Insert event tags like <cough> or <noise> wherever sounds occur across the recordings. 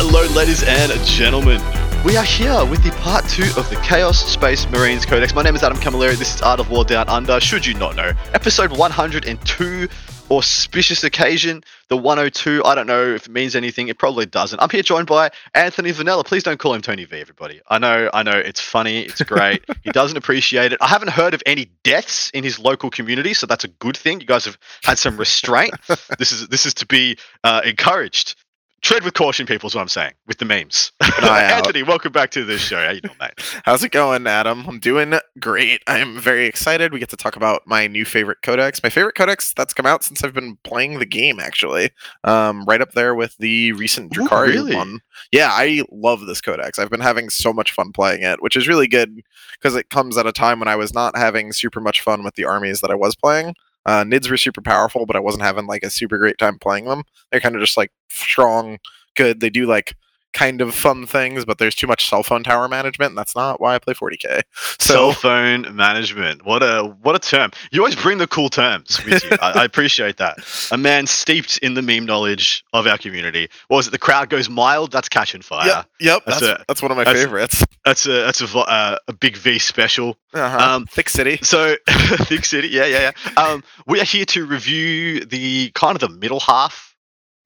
Hello, ladies and gentlemen. We are here with the part two of the Chaos Space Marines Codex. My name is Adam Camilleri. This is Art of War Down Under. Should you not know, episode 102, auspicious occasion, the 102. I don't know if it means anything. It probably doesn't. I'm here joined by Anthony Vanella. Please don't call him Tony V, everybody. I know, I know, it's funny, it's great. <laughs> he doesn't appreciate it. I haven't heard of any deaths in his local community, so that's a good thing. You guys have had some restraint. <laughs> this is this is to be uh, encouraged tread with caution, people, is what I'm saying with the memes. <laughs> <laughs> Anthony, welcome back to the show. How you doing, mate? <laughs> How's it going, Adam? I'm doing great. I'm very excited. We get to talk about my new favorite codex. My favorite codex that's come out since I've been playing the game, actually. Um, right up there with the recent Drukhari really? one. Yeah, I love this codex. I've been having so much fun playing it, which is really good because it comes at a time when I was not having super much fun with the armies that I was playing. Uh, Nids were super powerful, but I wasn't having like a super great time playing them. They're kind of just like strong, good. They do like kind of fun things, but there's too much cell phone tower management, and that's not why I play 40k. Cell phone management. What a what a term. You always bring the cool terms with you. I, I <laughs> appreciate that. A man steeped in the meme knowledge of our community. What was it? The crowd goes mild. That's catching fire. yep, yep, That's that's a- that's, one of my that's- favorites. That's a that's a uh, a big V special. Uh-huh. Um, Thick City. So, <laughs> Thick City, yeah, yeah, yeah. Um, we are here to review the kind of the middle half,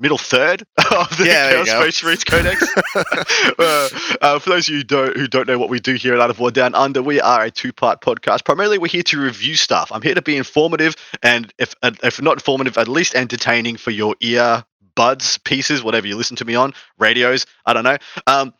middle third <laughs> of the Yeah, Chaos. Space Marines Codex. <laughs> <laughs> uh, uh, for those of you who don't who don't know what we do here at Art of War Down Under, we are a two-part podcast. Primarily, we're here to review stuff. I'm here to be informative, and if uh, if not informative, at least entertaining for your ear buds, pieces, whatever you listen to me on, radios. I don't know. Um,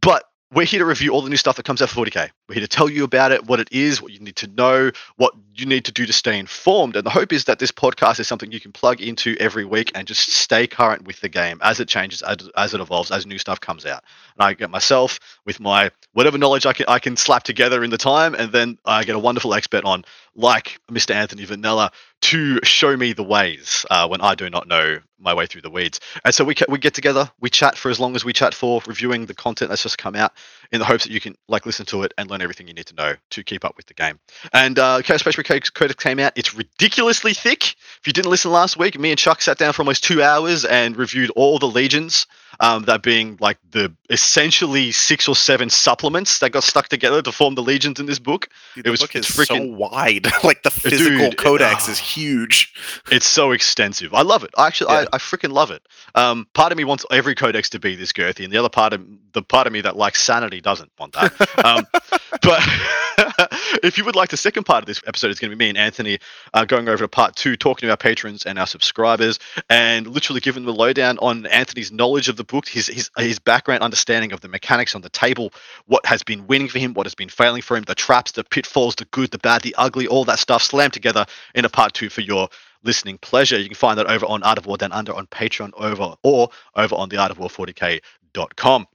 but we're here to review all the new stuff that comes out for 40k. We're here to tell you about it, what it is, what you need to know, what you need to do to stay informed. And the hope is that this podcast is something you can plug into every week and just stay current with the game as it changes, as, as it evolves, as new stuff comes out. And I get myself with my whatever knowledge I can, I can slap together in the time, and then I get a wonderful expert on, like Mr. Anthony Vanella, to show me the ways uh, when I do not know my way through the weeds. And so we we get together, we chat for as long as we chat for, reviewing the content that's just come out, in the hopes that you can like listen to it and learn everything you need to know to keep up with the game. And uh, Chaos Space Codex came out. It's ridiculously thick. If you didn't listen last week, me and Chuck sat down for almost two hours and reviewed all the legions. Um, that being like the essentially six or seven supplements that got stuck together to form the legions in this book. Dude, it was- book it's is freaking- so wide. <laughs> like the physical Dude, it- codex is ah. huge. It's so extensive. I love it. I actually, Yeah. I, I freaking love it. Um, part of me wants every codex to be this girthy, and the other part of the part of me that likes sanity doesn't want that. um, <laughs> but <laughs> if you would like the second part of this episode, it's going to be me and Anthony uh, going over to part two, talking to our patrons and our subscribers, and literally giving the lowdown on Anthony's knowledge of the book, his his uh, his background understanding of the mechanics on the table, what has been winning for him, what has been failing for him, the traps, the pitfalls, the good, the bad, the ugly, all that stuff slammed together in a part two for your listening pleasure. You can find that over on Art of War Down Under on Patreon over or over on the Art of War 40k.com.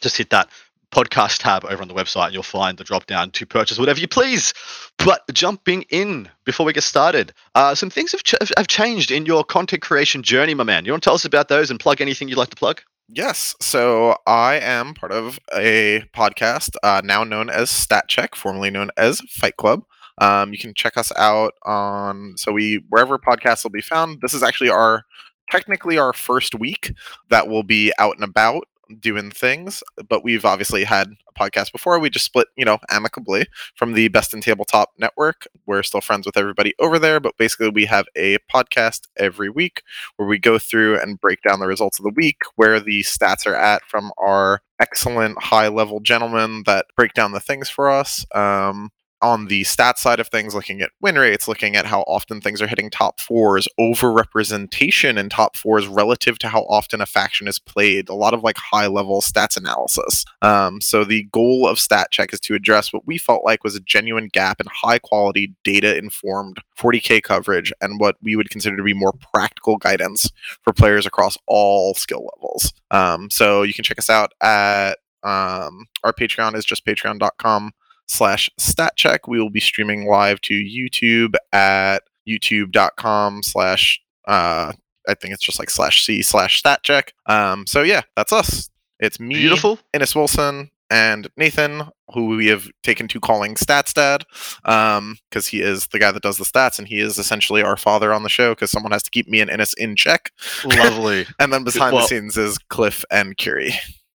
Just hit that podcast tab over on the website and you'll find the drop down to purchase whatever you please. But jumping in before we get started, uh, some things have, ch- have changed in your content creation journey, my man. You want to tell us about those and plug anything you'd like to plug? Yes. So I am part of a podcast uh, now known as Stat Check, formerly known as Fight Club. Um, you can check us out on so we wherever podcasts will be found. This is actually our technically our first week that will be out and about doing things, but we've obviously had a podcast before. We just split, you know, amicably from the Best in Tabletop network. We're still friends with everybody over there, but basically we have a podcast every week where we go through and break down the results of the week, where the stats are at from our excellent high level gentlemen that break down the things for us. Um, on the stat side of things, looking at win rates, looking at how often things are hitting top fours, over representation in top fours relative to how often a faction is played, a lot of like high level stats analysis. Um, so the goal of Stat Check is to address what we felt like was a genuine gap in high quality data informed 40k coverage and what we would consider to be more practical guidance for players across all skill levels. Um, so you can check us out at um, our Patreon is just patreon.com slash stat check. We will be streaming live to YouTube at youtube.com slash uh I think it's just like slash C slash stat check. Um so yeah, that's us. It's me, Beautiful. Innes Wilson, and Nathan, who we have taken to calling Stats Dad, um, because he is the guy that does the stats, and he is essentially our father on the show because someone has to keep me and Innes in check. Lovely. <laughs> And then behind Well- the scenes is Cliff and Curie.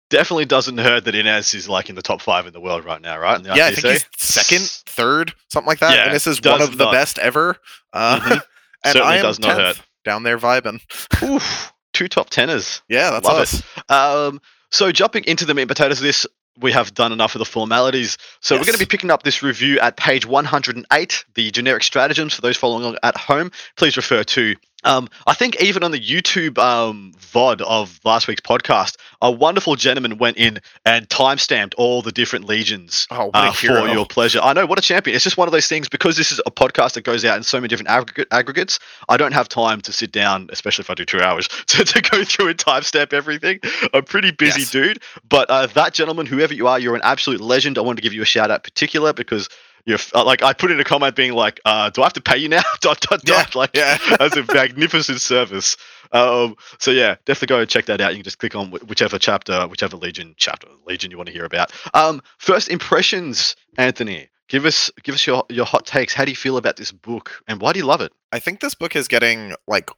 Definitely doesn't hurt that Innes is like in the top five in the world right now, right? In the yeah, I think he's second, third, something like that. Yeah, and this is one of the not- best ever. Uh, Mhm. <laughs> and Certainly I am does not hurt. down there vibing. <laughs> Oof, two top teners. Yeah, that's Love it. us. Um, so jumping into the meat and potatoes of this, we have done enough of the formalities. So we're going to be picking up this review at page 108, the generic stratagems. For those following along at home, please refer to. Um, I think even on the YouTube um, VOD of last week's podcast, a wonderful gentleman went in and timestamped all the different legions Oh, uh, for your pleasure. I know what a champion. It's just one of those things because this is a podcast that goes out in so many different aggregate, aggregates. I don't have time to sit down, especially if I do two hours, <laughs> to, to go through and timestamp everything. I'm pretty busy Yes. dude, but uh, that gentleman, whoever you are, you're an absolute legend. I wanted to give you a shout out, particular because. You're uh, like I put in a comment being like, uh, "Do I have to pay you now?" <laughs> dot dot Yeah, dot. Like yeah. <laughs> that's a magnificent service. Um, so yeah, definitely go and check that out. You can just click on whichever chapter, whichever legion chapter, legion you want to hear about. Um, first impressions, Anthony. Give us give us your your hot takes. How do you feel about this book, and why do you love it? I think this book is getting like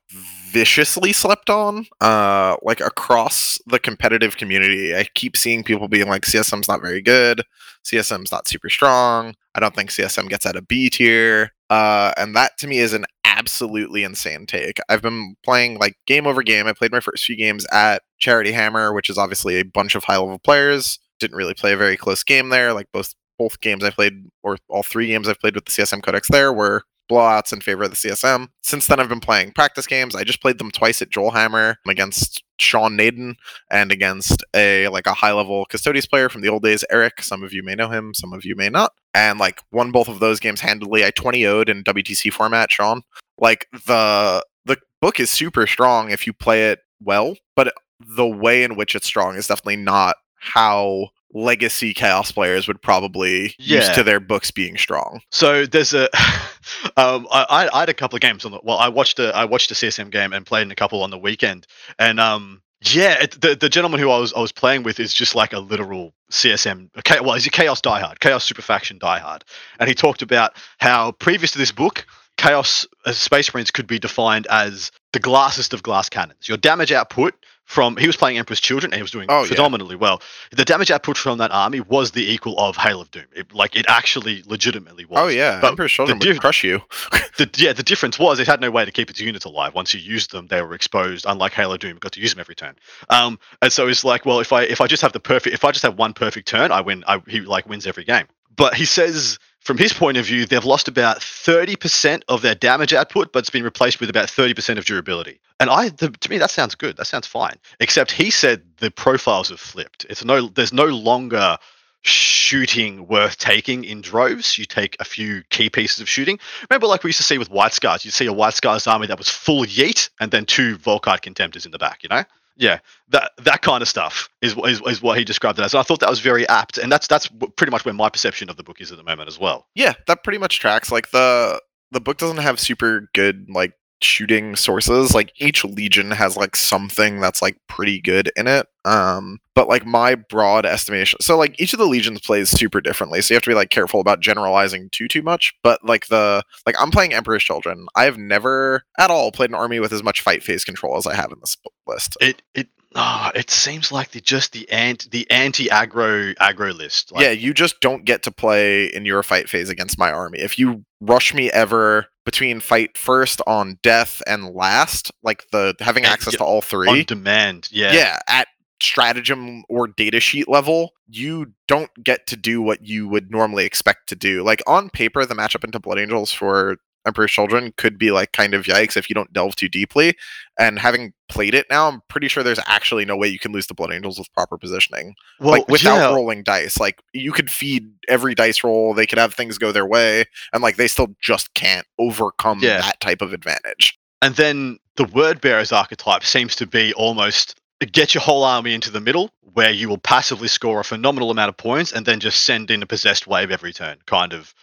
viciously slept on, uh, like across the competitive community. I keep seeing people being like, CSM's not very good, CSM's not super strong. I don't think CSM gets out of B tier. Uh, and that to me is an absolutely insane take. I've been playing like game over game. I played my first few games at Charity Hammer, which is obviously a bunch of high level players. Didn't really play a very close game there. Like both both games I played, or all three games I've played with the CSM Codex there, were blowouts in favor of the CSM. Since then, I've been playing practice games. I just played them twice at Joelhammer against Sean Nayden and against a like a high level Custodes player from the old days, Eric. Some of you may know him, some of you may not. And like won both of those games handily. I 20 0'd in WTC format, Sean. Like the the book is super strong if you play it well, but the way in which it's strong is definitely not how legacy chaos players would probably Yeah. used to their books being strong. So there's a, <laughs> um, I, I had a couple of games on the. Well, I watched a I watched a CSM game and played in a couple on the weekend, and um, yeah, it, the the gentleman who I was I was playing with is just like a literal CSM. Okay, well, he's a Chaos diehard, Chaos Superfaction diehard, and he talked about how previous to this book, Chaos uh, Space Marines could be defined as the glassest of glass cannons. Your damage output from he was playing Emperor's Children and he was doing Oh, yeah. well. The damage output from that army was the equal of Hail of Doom. It, like it actually legitimately was. Oh yeah, But Emperor's Children the would crush you. <laughs> The, yeah, the difference was it had no way to keep its units alive. Once you used them, they were exposed. Unlike Halo Doom, you got to use them every turn. Um, and so it's like, well, if I if I just have the perfect, if I just have one perfect turn, I win. I, he like wins every game. But he says from his point of view, they've lost about thirty percent of their damage output, but it's been replaced with about thirty percent of durability. And I, the, to me, that sounds good. That sounds fine. Except he said the profiles have flipped. It's no, there's no longer shooting worth taking in droves. You take a few key pieces of shooting. Remember, like we used to see with White Scars, you'd see a White Scars army that was full yeet and then two Volkite Contemptors in the back, you know? Yeah, that that kind of stuff is, is, is what he described it as. And I thought that was very apt. And that's that's pretty much where my perception of the book is at the moment as well. Yeah, that pretty much tracks. Like the the book doesn't have super good like shooting sources. Like each legion has like something that's like pretty good in it. Um, but like my broad estimation, so like each of the legions plays super differently. So you have to be like careful about generalizing too too much. But like the like I'm playing Emperor's Children. I have never at all played an army with as much fight phase control as I have in this list. It it ah, it seems like the just the anti the anti aggro aggro list. Like, yeah, you just don't get to play in your fight phase against my army. If you rush me ever between fight first on death and last, like the having access yeah, to all three on demand. Yeah. yeah. at stratagem or data sheet level, you don't get to do what you would normally expect to do. Like on paper, the matchup into Blood Angels for Emperor's Children could be like kind of yikes if you don't delve too deeply. And having played it now, I'm pretty sure there's actually no way you can lose the Blood Angels with proper positioning. Well, like without yeah, rolling dice. Like you could feed every dice roll, they could have things go their way, and like they still just can't overcome Yeah. that type of advantage. and then the word bearers archetype seems to be almost get your whole army into the middle where you will passively score a phenomenal amount of points and then just send in a possessed wave every turn kind of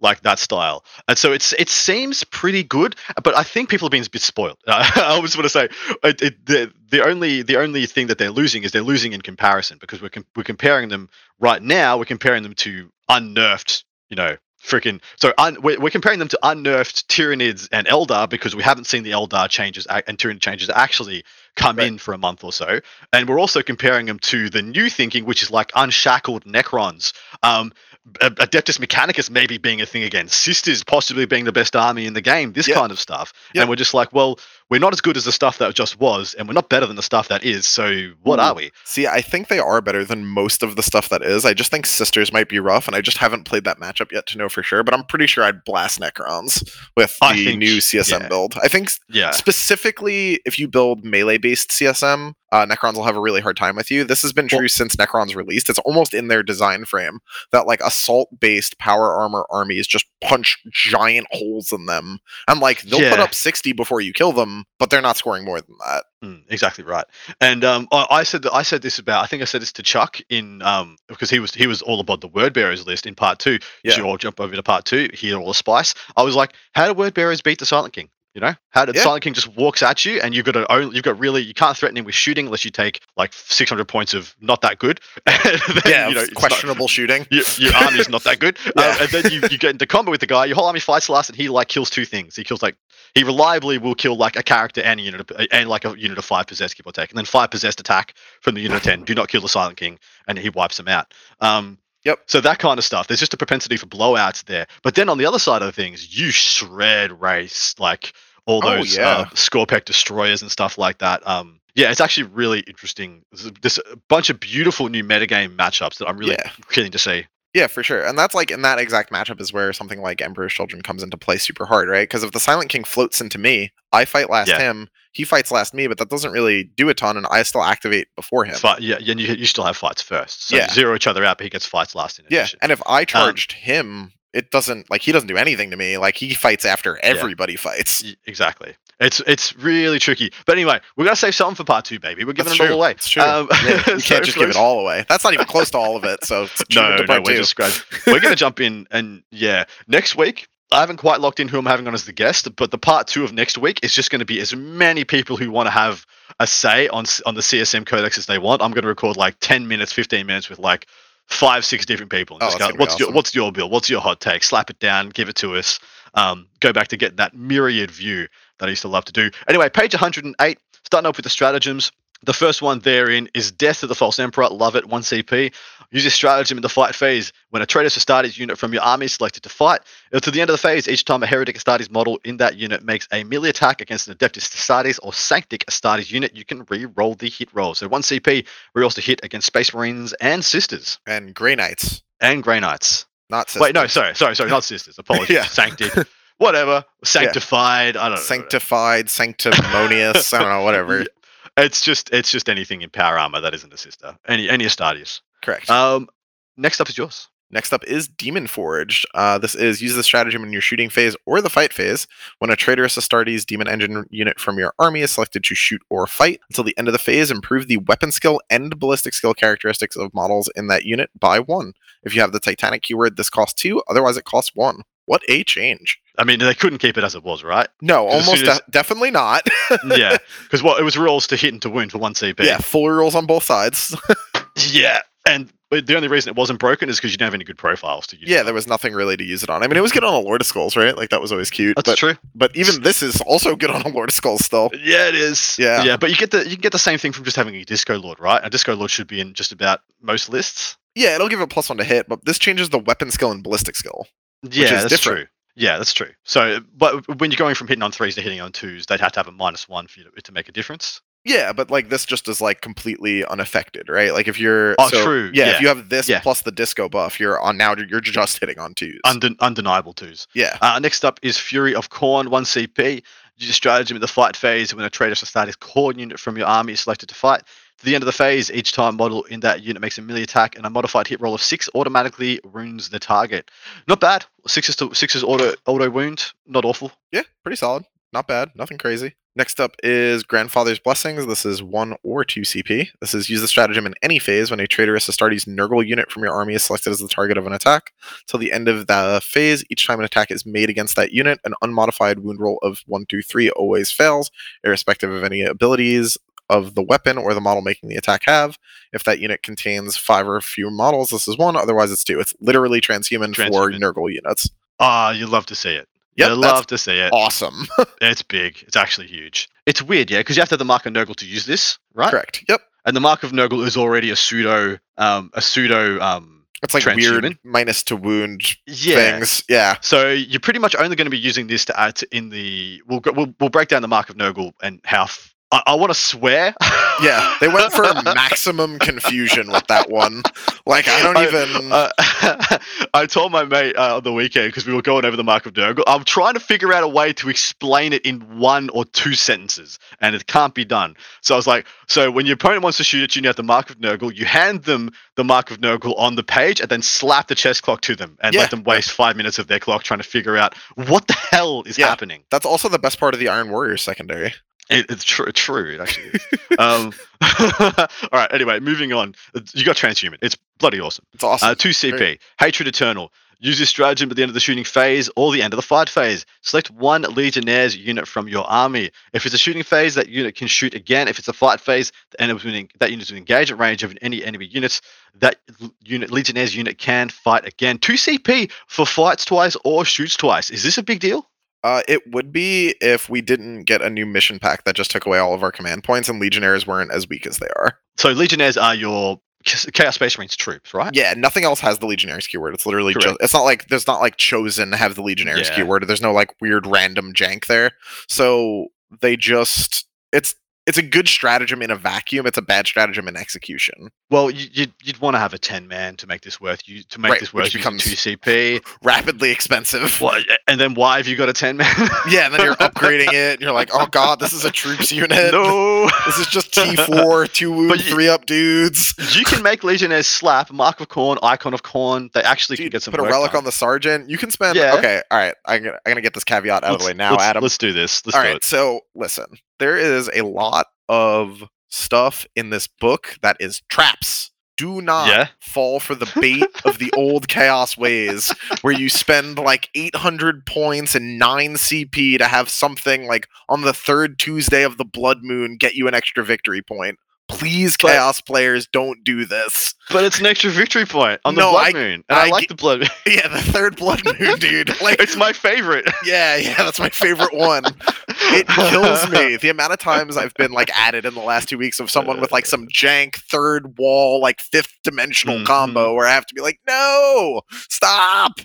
like that style. And so it's it seems pretty good but i think people have been a bit spoiled. <laughs> I always want to say it, it, the, the only the only thing that they're losing is they're losing in comparison because we're, com- we're comparing them right now we're comparing them to unnerfed you know freaking so un, we're, we're comparing them to unnerfed Tyranids and Eldar because we haven't seen the Eldar changes and Tyranid changes actually come Right. in for a month or so, and we're also comparing them to the new thinking, which is like unshackled Necrons, um, Adeptus Mechanicus maybe being a thing again, Sisters possibly being the best army in the game, this Yeah. kind of stuff, Yeah. and we're just like, well, we're not as good as the stuff that just was, and we're not better than the stuff that is. So what Ooh. are we? See, I think they are better than most of the stuff that is. I just think Sisters might be rough, and I just haven't played that matchup yet to know for sure. But I'm pretty sure I'd blast Necrons with I the think- new CSM yeah. build. I think Yeah. specifically if you build melee based CSM, uh, Necrons will have a really hard time with you. This has been true Well- since Necrons released. It's almost in their design frame that like assault based power armor armies just punch giant holes in them, and like they'll put up 60 before you kill them, but they're not scoring more than that. Mm, exactly right. And um, I, I said that I said this about I think I said this to Chuck in um because he was he was all about the word bearers list in part two. You should Yeah. all jump over to part two, hear all the spice. I was like, how do word bearers beat the Silent King? You know, how did Yeah. Silent King just walks at you and you've got to only you've got really you can't threaten him with shooting unless you take like 600 points of not that good. <laughs> Then, Yeah, you know, it's not- questionable shooting. your, your army's not that good. <laughs> Yeah. Um, and then you, you get into combat with the guy. Your whole army fights last, and he like kills two things. He kills like he reliably will kill like a character and a unit of, and like a unit of five possessed, give or take, and then five possessed attack from the unit of ten. Do not kill the Silent King, and he wipes them out. Um, Yep. So that kind of stuff. There's just a propensity for blowouts there. But then on the other side of things, you shred race like all Oh, those yeah. uh, Skorpekh destroyers and stuff like that. Um, yeah, it's actually really interesting. There's, there's a bunch of beautiful new metagame matchups that I'm really Yeah. keen to see. Yeah, for sure. And that's like in that exact matchup is where something like Emperor's Children comes into play super hard, right? Because if the Silent King floats into me, I fight last Yeah. him, he fights last me, but that doesn't really do a ton, and I still activate before him. Fight, yeah, and you, you still have fights first. So Yeah. zero each other out, but he gets fights last in yeah, and if I um charged him, it doesn't like he doesn't do anything to me. Like he fights after everybody fights. Y- exactly. It's it's really tricky. But anyway, we're gonna save something for part two, baby. We're giving That's it true. all away. It's true. Um, Yeah, you <laughs> can't just for give it all away. That's not even close to all of it. So <laughs> it's No, no, to no, part we're two. just scratch- We're gonna jump in and yeah, next week. I haven't quite locked in who I'm having on as the guest, but the part two of next week is just going to be as many people who want to have a say on on the CSM codex as they want. I'm going to record like 10 minutes, 15 minutes with like five, six different people. And Oh, just go, what's your what's your bill? What's your hot take? Slap it down, give it to us. Um, go back to get that myriad view that I used to love to do. Anyway, page 108, starting off with the stratagems. The first one therein is Death of the False Emperor. Love it. 1 CP. Use this stratagem in the fight phase. When a Traitoris Astartes unit from your army is selected to fight, uh, to the end of the phase, each time a Heretic Astartes model in that unit makes a melee attack against an Adeptus Astartes or Sanctic Astartes unit, you can re-roll the hit roll. So 1 CP, re-rolls to hit against Space Marines and Sisters. And Grey Knights, And Grey Knights. not sisters. Wait, no, sorry, sorry, sorry, not Sisters. <laughs> Apologies. Yeah. Sanctic. <laughs> Whatever. Sanctified. I don't know. Sanctified, sanctimonious. I don't know, whatever. <laughs> It's just it's just anything in power armor that isn't a sister. Any any Astartes. Correct. Um, next up is yours. Next up is Demon Forged. Uh, this is use the stratagem in your shooting phase or the fight phase. When a Traitoris Astartes demon engine unit from your army is selected to shoot or fight until the end of the phase, improve the weapon skill and ballistic skill characteristics of models in that unit by one. If you have the Titanic keyword, this costs two. Otherwise, it costs one. What a change! I mean, they couldn't keep it as it was, right? No, almost soon as- de- definitely not. <laughs> yeah, because what it was rolls to hit and to wound for one CP. yeah, full rolls on both sides. <laughs> yeah, and the only reason it wasn't broken is because you didn't have any good profiles to use. yeah, there was nothing really to use it on. I mean, it was good on a Lord of Skulls, right? Like that was always cute. That's but true. but even this is also good on a Lord of Skulls still. Yeah, it is. Yeah. yeah, but you get the you can get the same thing from just having a Disco Lord, right? A Disco Lord should be in just about most lists. Yeah, it'll give it plus one to hit, but this changes the weapon skill and ballistic skill. Yeah, that's different. true. Yeah, that's true. So, but when you're going from hitting on threes to hitting on twos, they'd have to have a minus one for you to, to make a difference. Yeah, but like this just is like completely unaffected, right? Like if you're Oh, so- true, Yeah, yeah, if you have this yeah. plus the disco buff, you're on now. You're just hitting on twos. Unden- undeniable twos. yeah, Uh, next up is Fury of Khorne, 1 CP. Use stratagem in the fight phase when a Traitoris Astartes Khorne unit from your army is selected to fight. To the end of the phase, each time model in that unit makes a melee attack and a modified hit roll of 6 automatically wounds the target. Not bad. 6 to 6 is auto, auto wound. Not awful. yeah, pretty solid. Not bad. Nothing crazy. Next up is Grandfather's Blessings. This is one or two CP. This is use the stratagem in any phase when a Traitoris Astartes Nurgle unit from your army is selected as the target of an attack. Till the end of the phase, each time an attack is made against that unit, an unmodified wound roll of 1, 2, 3 always fails, irrespective of any abilities of the weapon or the model making the attack have. If that unit contains five or fewer models, this is one. Otherwise, it's two. It's literally transhuman, for Transhuman. Nurgle units. Ah, you love to see it. You that's love to see it. Awesome. <laughs> It's big. It's actually huge. It's weird, yeah, because you have to have the Mark of Nurgle to use this, right? Correct. Yep. And the Mark of Nurgle is already a pseudo, um, a pseudo, um, It's like weird minus to wound yeah. things. Yeah. So you're pretty much only going to be using this to add to in the. We'll we'll, we'll break down the Mark of Nurgle and how. F- I, I want to swear. Yeah. They went for <laughs> maximum confusion with that one. Like I don't I- even Uh, <laughs> I told my mate uh, on the weekend because we were going over the Mark of Nurgle. I'm trying to figure out a way to explain it in one or two sentences, and it can't be done. So I was like, so when your opponent wants to shoot at you, and you have the Mark of Nurgle. You hand them the Mark of Nurgle on the page, and then slap the chess clock to them, and Yeah. let them waste five minutes of their clock trying to figure out what the hell is Yeah. happening. that's also the best part of the Iron Warrior secondary. It, it's true. True. It actually is. um, <laughs> all right. Anyway, moving on. You got transhuman. It's bloody awesome. It's awesome. Uh, 2 CP, Great. Hatred Eternal. Use this stratagem at the end of the shooting phase or the end of the fight phase. Select one Legionnaire's unit from your army. If it's a shooting phase, that unit can shoot again. If it's a fight phase, the enemy will en- that unit will engage at range of any enemy units. That unit, Legionnaire's unit, can fight again. 2 CP for fights twice or shoots twice. Is this a big deal? Uh, it would be if we didn't get a new mission pack that just took away all of our command points and Legionnaires weren't as weak as they are. So Legionnaires are your Chaos Space Marines troops, right? Yeah, nothing else has the Legionnaires keyword. It's literally Correct. just. It's not like there's not like chosen to have the Legionnaires Yeah. keyword. There's no like weird random jank there. So they just. It's it's a good stratagem in a vacuum. It's a bad stratagem in execution. Well, you, you'd, you'd want to have a 10 man to make this worth you to make Right, this worth becomes- 2 CP. <laughs> Rapidly expensive. What, and then why have you got a 10 man? <laughs> Yeah, and then you're <laughs> upgrading it, and you're like, oh god, this is a troops unit. no. This is just T4, two wound, three up dudes. you can make Legionnaires slap, Mark of Khorne, Icon of Khorne. They actually can get some put a relic done. on the sergeant. You can spend. Yeah. Okay, all right. I'm gonna, I'm gonna get this caveat out of the way now, let's, Adam. Let's do this. Let's All right, it. so listen, there is a lot of stuff in this book that is traps. Do not Yeah. fall for the <laughs> bait of the old chaos ways where you spend like 800 points and 9 CP to have something like on the third Tuesday of the blood moon get you an extra victory point. Please, But- chaos players, don't do this. But it's an extra victory point on the Blood I- Moon. And I, I like get- the Blood Moon. <laughs> Yeah, the third blood moon, <laughs> dude. Like, it's my favorite. yeah, yeah, that's my favorite one. it kills me the amount of times I've been like added in the last two weeks of someone with like some jank third wall like fifth dimensional Mhm. combo where I have to be like, no, stop.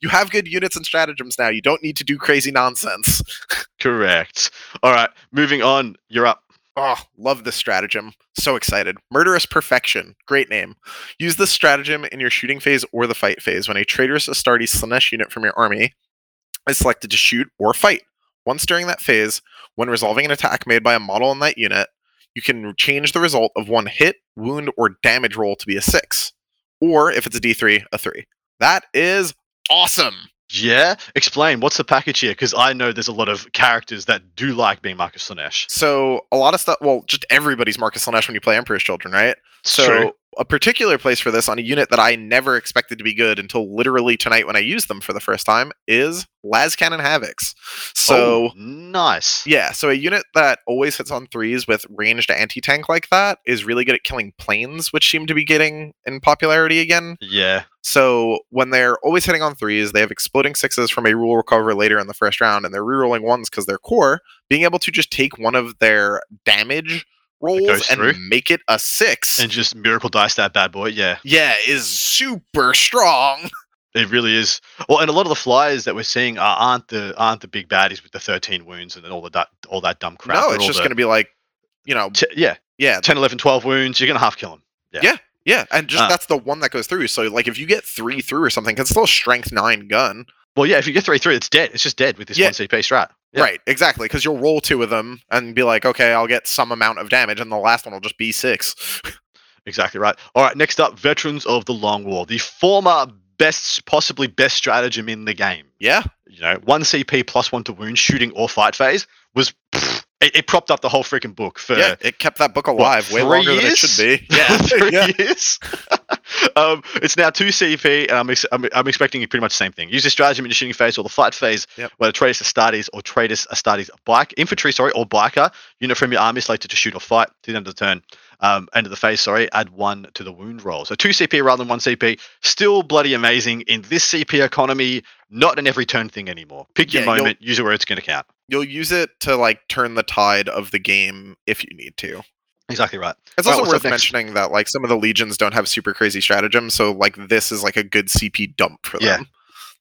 You have good units and stratagems now. You don't need to do crazy nonsense. Correct. All right, moving on. You're up. Oh, love this stratagem. So excited. Murderous Perfection. Great name. Use this stratagem in your shooting phase or the fight phase when a Traitoris Astartes Slaanesh unit from your army is selected to shoot or fight. Once during that phase, when resolving an attack made by a model in that unit, you can change the result of one hit, wound, or damage roll to be a 6. Or if it's a d3, a 3. That is awesome. Yeah. Explain what's the package here? Because I know there's a lot of characters that do like being Mark of Slaanesh. So, a lot of stuff, well, just everybody's Mark of Slaanesh when you play Emperor's Children, right? So True. A particular place for this on a unit that I never expected to be good until literally tonight when I used them for the first time is Lascannon Havocs. So Oh, nice. yeah, so a unit that always hits on threes with ranged anti-tank like that is really good at killing planes, which seem to be getting in popularity again. Yeah. So when they're always hitting on threes, they have exploding sixes from a rule recover later in the first round, and they're rerolling ones because they're core. Being able to just take one of their damage rolls and through. make it a six, And just miracle dice that bad boy. Yeah. yeah, is super strong. <laughs> It really is. Well, and a lot of the flyers that we're seeing are, aren't the aren't the big baddies with the 13 wounds and all the all that dumb crap. no, it's just going to be like you know, T- yeah, yeah, 10, 11, 12 wounds, you're going to half kill him. Yeah. yeah, yeah, and just Uh. that's the one that goes through. So like if you get three through or something, 'cause it's still a strength nine gun. Well, yeah, if you get 3 through, it's dead. It's just dead with this Yeah. 1 CP strat. Yeah. Right, exactly. Because you'll roll two of them and be like, okay, I'll get some amount of damage, and the last one will just be six. <laughs> Exactly right. All right, next up, Veterans of the Long War, the former best, possibly best stratagem in the game. Yeah, You know, one CP plus one to wound, shooting or fight phase was. It, it propped up the whole freaking book for yeah, it kept that book alive way three longer than it years? should be. yeah, <laughs> three yeah. years. <laughs> um, it's now two CP, and I'm, ex- I'm, I'm expecting pretty much the same thing. Use this stratagem in the shooting phase or the fight phase, Yep. whether Traitoris Astartes or Traitoris Astartes bike infantry, sorry, or biker unit from your army is selected to shoot or fight to the end of the turn. Um, end of the phase, sorry, add one to the wound roll. So two CP rather than one CP. Still bloody amazing in this CP economy. Not an every turn thing anymore. Pick your Yeah, moment, use it where it's going to count. You'll use it to like turn the tide of the game if you need to. Exactly right. It's also up worth next? mentioning that like some of the legions don't have super crazy stratagems, so like this is like a good CP dump for Yeah. them.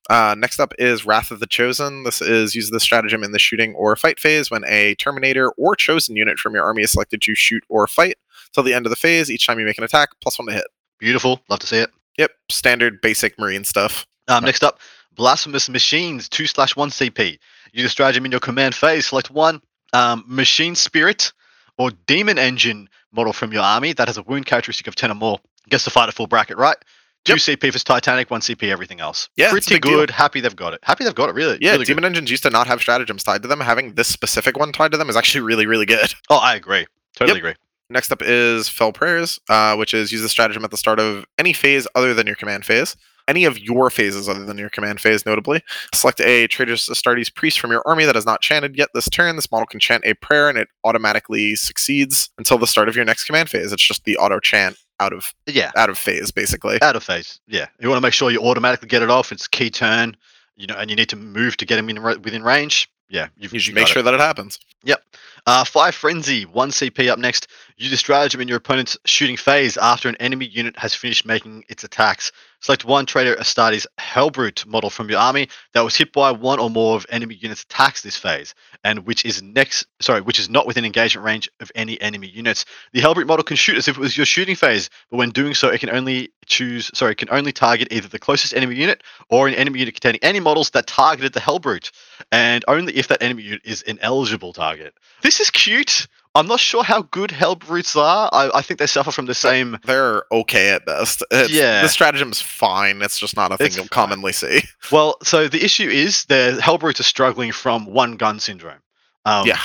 Uh, next up is Wrath of the Chosen. This is use the stratagem in the shooting or fight phase when a Terminator or Chosen unit from your army is selected to shoot or fight till the end of the phase. Each time you make an attack, plus one to hit. Beautiful. Love to see it. Yep, standard basic Marine stuff. Um, next up, Blasphemous Machines, 2 slash 1 CP. Use a stratagem in your command phase. Select one um, Machine Spirit or Demon Engine model from your army that has a wound characteristic of 10 or more. Gets to fight a full bracket, right? 2 CP for Titanic, 1 CP everything else. Yeah, Pretty big deal. good. Happy they've got it. Happy they've got it, really. Yeah, really good. Demon Engines used to not have stratagems tied to them. Having this specific one tied to them is actually really, really good. <laughs> Oh, I agree. Totally agree. Next up is Fell Prayers, uh, which is use the stratagem at the start of any phase other than your command phase. Any of your phases other than your command phase, notably. Select a Traitoris Astartes priest from your army that has not chanted yet this turn. This model can chant a prayer and it automatically succeeds until the start of your next command phase. It's just the auto chant out of Yeah. out of phase, basically. Out of phase. Yeah. You want to make sure you automatically get it off. It's key turn, you know, and you need to move to get him in within range. Yeah. You've, You should make got it. sure that it happens. Yep. Uh, Fire Frenzy, one CP up next. Use a stratagem in your opponent's shooting phase after an enemy unit has finished making its attacks. Select one Traitoris Astartes Hellbrute model from your army that was hit by one or more of enemy units' attacks this phase, and which is next, sorry, which is not within engagement range of any enemy units. The Hellbrute model can shoot as if it was your shooting phase, but when doing so, it can only choose, sorry, it can only target either the closest enemy unit or an enemy unit containing any models that targeted the Hellbrute, and only if that enemy unit is an eligible target. This is cute. I'm not sure how good Hellbrutes are. I, I think they suffer from the same. They're okay at best. It's, Yeah. The stratagem's fine. It's just not a thing It's you'll fine. commonly see. <laughs> Well, so the issue is the Hellbrutes are struggling from one gun syndrome. Um, yeah.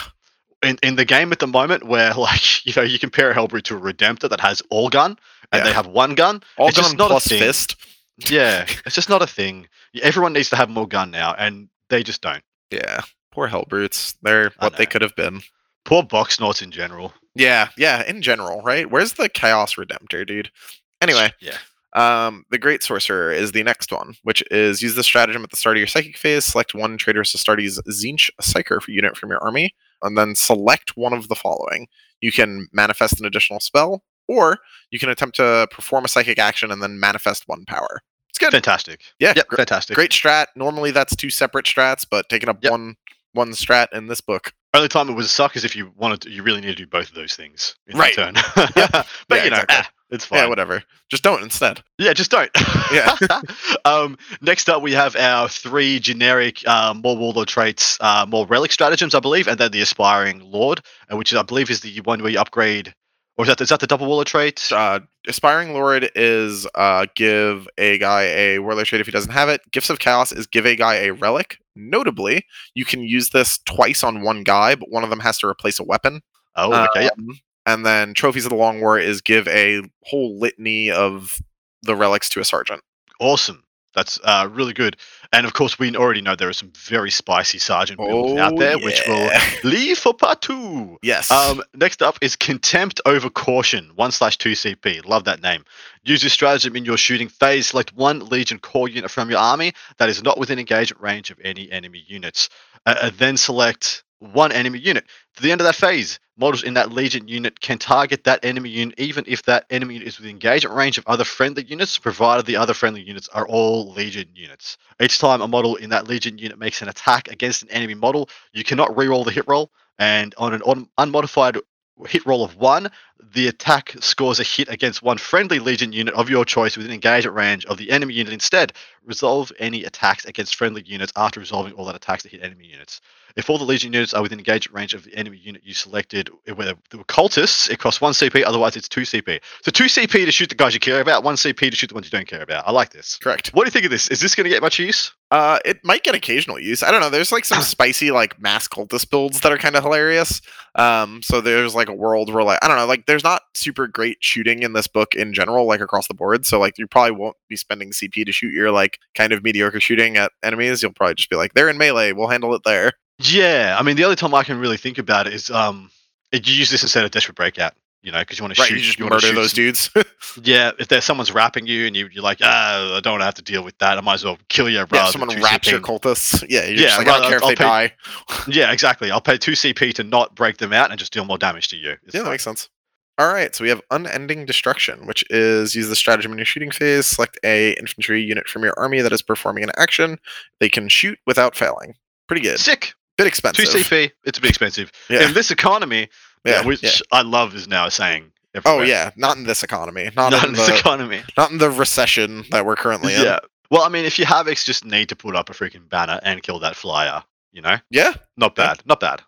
In, in the game at the moment, where <laughs> like you know you compare a Hellbrute to a Redemptor that has all gun and they have one gun. All it's just gun not a plus thing. fist. Yeah, <laughs> it's just not a thing. Everyone needs to have more gun now, and they just don't. Yeah. Poor Hellbrutes. They're I what they could have been. Poor box knots in general. Yeah, yeah, in general, right? Where's the Chaos Redemptor, dude? Anyway, Yeah. um, the Great Sorcerer is the next one, which is use the stratagem at the start of your psychic phase, select one Traitoris Astartes Tzeentch Psyker unit from your army, and then select one of the following. You can manifest an additional spell, or you can attempt to perform a psychic action and then manifest one power. It's good. Fantastic. Yeah, Yep, gr- fantastic. great strat. Normally that's two separate strats, but taking up Yep. one one strat in this book. Only time it would suck is if you wanted to, you really need to do both of those things in Right. turn. <laughs> Yep. <laughs> but Yeah, you know, exactly. ah, it's fine. Yeah, whatever. Just don't instead. Yeah, just don't. Yeah. <laughs> um, next up, we have our three generic, uh, more warlord traits, uh, more relic stratagems, I believe, and then the aspiring lord, uh, which I believe is the one where you upgrade, or is that is that the double warlord trait? uh, aspiring lord is uh, give a guy a warlord trait if he doesn't have it. Gifts of chaos is give a guy a relic. Notably, you can use this twice on one guy, but one of them has to replace a weapon. oh, okay, yeah. Um, And then trophies of the long war is give a whole litany of the relics to a sergeant. awesome. That's uh, really good. And of course, we already know there are some very spicy sergeant builds out there, which will Oh, <laughs> leave for part two. yes. Um, next up is Contempt over Caution, 1 slash 2 CP. Love that name. Use this stratagem in your shooting phase. Select one Legion core unit from your army that is not within engagement range of any enemy units. Uh, uh, then select one enemy unit. To the end of that phase, models in that Legion unit can target that enemy unit even if that enemy unit is within engagement range of other friendly units, provided the other friendly units are all Legion units. Each time a model in that Legion unit makes an attack against an enemy model, you cannot reroll the hit roll, and on an unmodified hit roll of one, the attack scores a hit against one friendly Legion unit of your choice within engagement range of the enemy unit instead. Resolve any attacks against friendly units after resolving all that attacks that hit enemy units. If all the Legion units are within engagement range of the enemy unit you selected, eh, whether they were cultists, it costs one CP, otherwise it's two CP. So two CP to shoot the guys you care about, one CP to shoot the ones you don't care about. I like this. Correct. What do you think of this? Is this going to get much use? Uh, it might get occasional use. I don't know. There's like some <clears throat> spicy like mass cultist builds that are kind of hilarious. Um, so there's like a world where like I don't know, like there's not super great shooting in this book in general, like across the board. So like you probably won't be spending CP to shoot your like kind of mediocre shooting at enemies. You'll probably just be like, they're in melee. We'll handle it there. Yeah, I mean, the only time I can really think about it is um, if you use this instead of desperate breakout. You know, because you want to Right. shoot. You just wanna murder those some- dudes. <laughs> Yeah, if there's someone's rapping you and you, you're like, ah, I don't want to have to deal with that. I might as well kill you. yeah. Someone than 2 raps your cultists. <laughs> Yeah. You're Yeah, just like, I don't rather- care if I'll they pay- die. <laughs> Yeah, exactly. I'll pay two CP to not break them out and just deal more damage to you. It's Yeah, that makes sense. All right, so we have Unending Destruction, which is use the stratagem in your shooting phase. Select a infantry unit from your army that is performing an action. They can shoot without failing. Pretty good. Sick. Bit expensive. Two CP. It's a bit expensive. Yeah. In this economy, yeah, yeah, which yeah. I love is now saying. Oh yeah, not in this economy. Not, Not in, in this the economy. not in the recession that we're currently in. Yeah. Well, I mean, if you have X, just need to put up a freaking banner and kill that flyer. You know, Yeah. not Yeah. bad, not bad.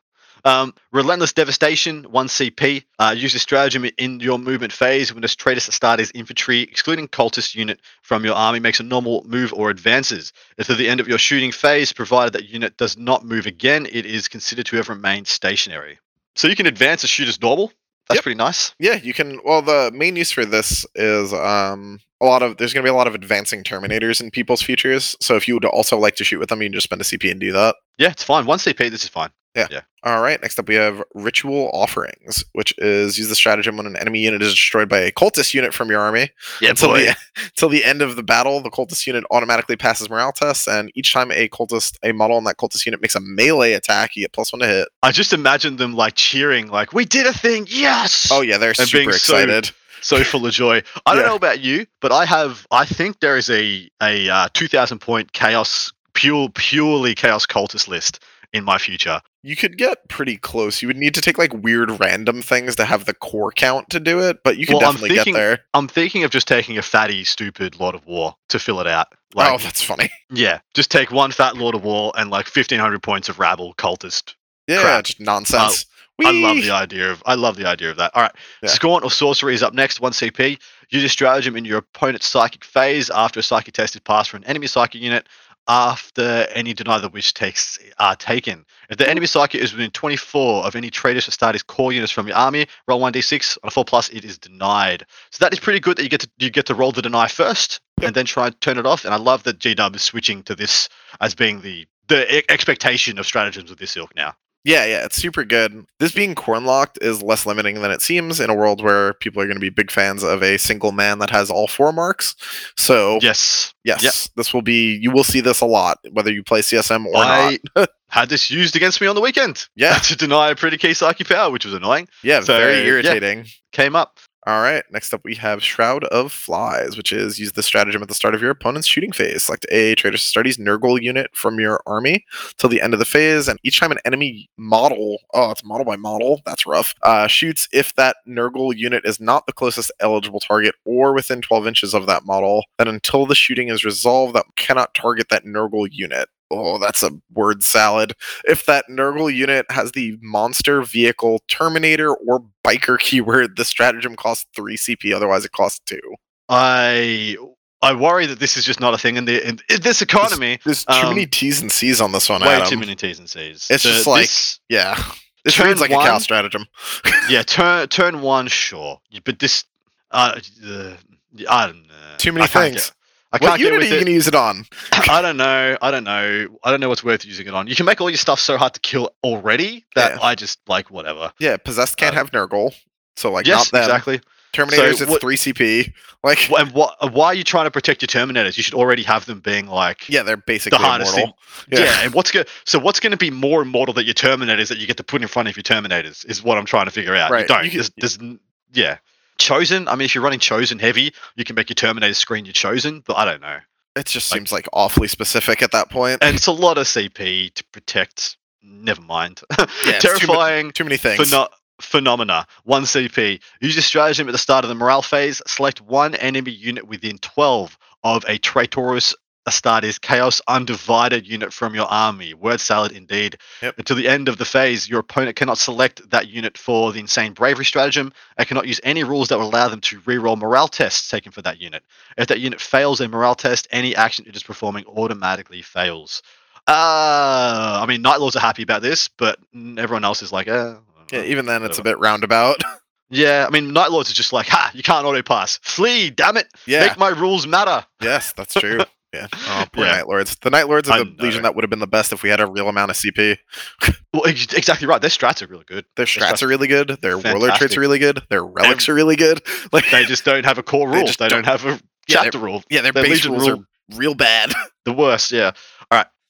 Um, Relentless Devastation, one CP. Uh, use this stratagem in your movement phase when a Traitoris Astartes infantry, excluding cultist unit from your army, makes a normal move or advances. Until the end of your shooting phase, provided that unit does not move again, it is considered to have remained stationary. So you can advance and shoot as normal. That's Yep. pretty nice. Yeah, you can. Well, the main use for this is um, a lot of. There's going to be a lot of advancing terminators in people's futures. So if you would also like to shoot with them, you can just spend a CP and do that. Yeah, it's fine. One CP, this is fine. All right, next up we have Ritual Offerings, which is use the stratagem when an enemy unit is destroyed by a cultist unit from your army. Yeah, until boy. the <laughs> until the end of the battle, the cultist unit automatically passes morale tests, and each time a cultist, a model on that cultist unit makes a melee attack, you get plus one to hit. I just imagine them like cheering, like, we did a thing, yes! Oh yeah, they're And super so- excited. so <laughs> full of joy. I don't know about you, but I have. I think there is a a uh, two thousand point chaos pure purely chaos cultist list in my future. You could get pretty close. You would need to take like weird random things to have the core count to do it, but you could Well, definitely thinking- get there. I'm thinking of just taking a fatty, stupid Lord of War to fill it out. Like, oh, that's funny. <laughs> yeah, just take one fat Lord of War and like fifteen hundred points of rabble cultist. Yeah, Crap. just nonsense. I love the idea of I love the idea of that. All right, Yeah. Scorn of Sorcery is up next. One CP. Use a stratagem in your opponent's psychic phase after a psychic test is passed for an enemy psychic unit. After any deny the witch takes are taken. If the enemy psychic is within 24 of any Traitoris Astartes core units from your army, roll 1d6 on a 4 plus. It is denied. So that is pretty good that you get to you get to roll the deny first and then try and turn it off. And I love that G Dub is switching to this as being the the expectation of stratagems of this ilk now. Yeah, yeah, it's super good. This being Khorne locked is less limiting than it seems in a world where people are going to be big fans of a single man that has all four marks. So, Yes. yes, Yep. this will be, you will see this a lot, whether you play CSM or I not. <laughs> had this used against me on the weekend. Yeah. <laughs> to deny a pretty key psychic power, which was annoying. Yeah, So, very yeah. irritating. Came up. All right, next up we have Shroud of Flies, which is use the stratagem at the start of your opponent's shooting phase. Select a Traitoris Astartes Nurgle unit from your army till the end of the phase, and each time an enemy model, oh, it's model by model, that's rough, uh, shoots if that Nurgle unit is not the closest eligible target or within 12 inches of that model, then until the shooting is resolved, that cannot target that Nurgle unit. Oh, that's a word salad. If that Nurgle unit has the monster vehicle Terminator or biker keyword, the stratagem costs three CP. Otherwise, it costs two. I I worry that this is just not a thing in the in, in this economy. There's too Um, many T's and C's on this one. way Adam. too many T's and C's. It's The- just like- this- Yeah, this Turn reads like a cow stratagem. <laughs> yeah, turn turn one, sure, but this, uh, uh I don't know. Too many things. I can't What get unit are you going to use it on? <laughs> I don't know. I don't know. I don't know what's worth using it on. You can make all your stuff so hard to kill already that Yeah. I just like whatever. Yeah, possessed can't Uh, have Nurgle, so like yes, not them. exactly. Terminators, So it's what- three CP. <laughs> Like, And what? Why are you trying to protect your Terminators? You should already have them being like yeah, they're basically hardest immortal. Yeah. and what's so what's going to be more immortal that your Terminators that you get to put in front of your Terminators is what I'm trying to figure out. Right, You don't. you can- there's, there's yeah. Chosen. I mean, if you're running Chosen heavy, you can make your Terminator screen your Chosen, but I don't know. It just Like- seems like awfully specific at that point. And it's a lot of CP to protect. Never mind. <laughs> Yeah, it's too Terrifying Too many for things. not Phenomena, 1 CP. Use your stratagem at the start of the morale phase. Select one enemy unit within 12 of a Traitoris Astartes Chaos Undivided unit from your army. Word salad indeed. Yep. Until the end of the phase, your opponent cannot select that unit for the Insane Bravery stratagem and cannot use any rules that will allow them to reroll morale tests taken for that unit. If that unit fails a morale test, any action it is performing automatically fails. Uh, I mean, Night Lords are happy about this, but everyone else is like, eh. Yeah, even then, it's a bit roundabout. <laughs> Yeah, I mean, Night Lords are just like, ha, you can't auto pass. Flee, damn it. yeah, Make my rules matter. yes, that's true. <laughs> Yeah. Oh, poor Yeah. Night Lords. The Night Lords are the legion that would have been the best if we had a real amount of CP. <laughs> Well, ex- exactly right. Their strats are really good. Their strats are really good. Their warlord traits are really good. Their relics are really good. <laughs> Like They just don't have a core rule. They, just don't, don't- have a Yeah, chapter rule. yeah, their their base legion rules rule- are real bad. <laughs> The worst, yeah.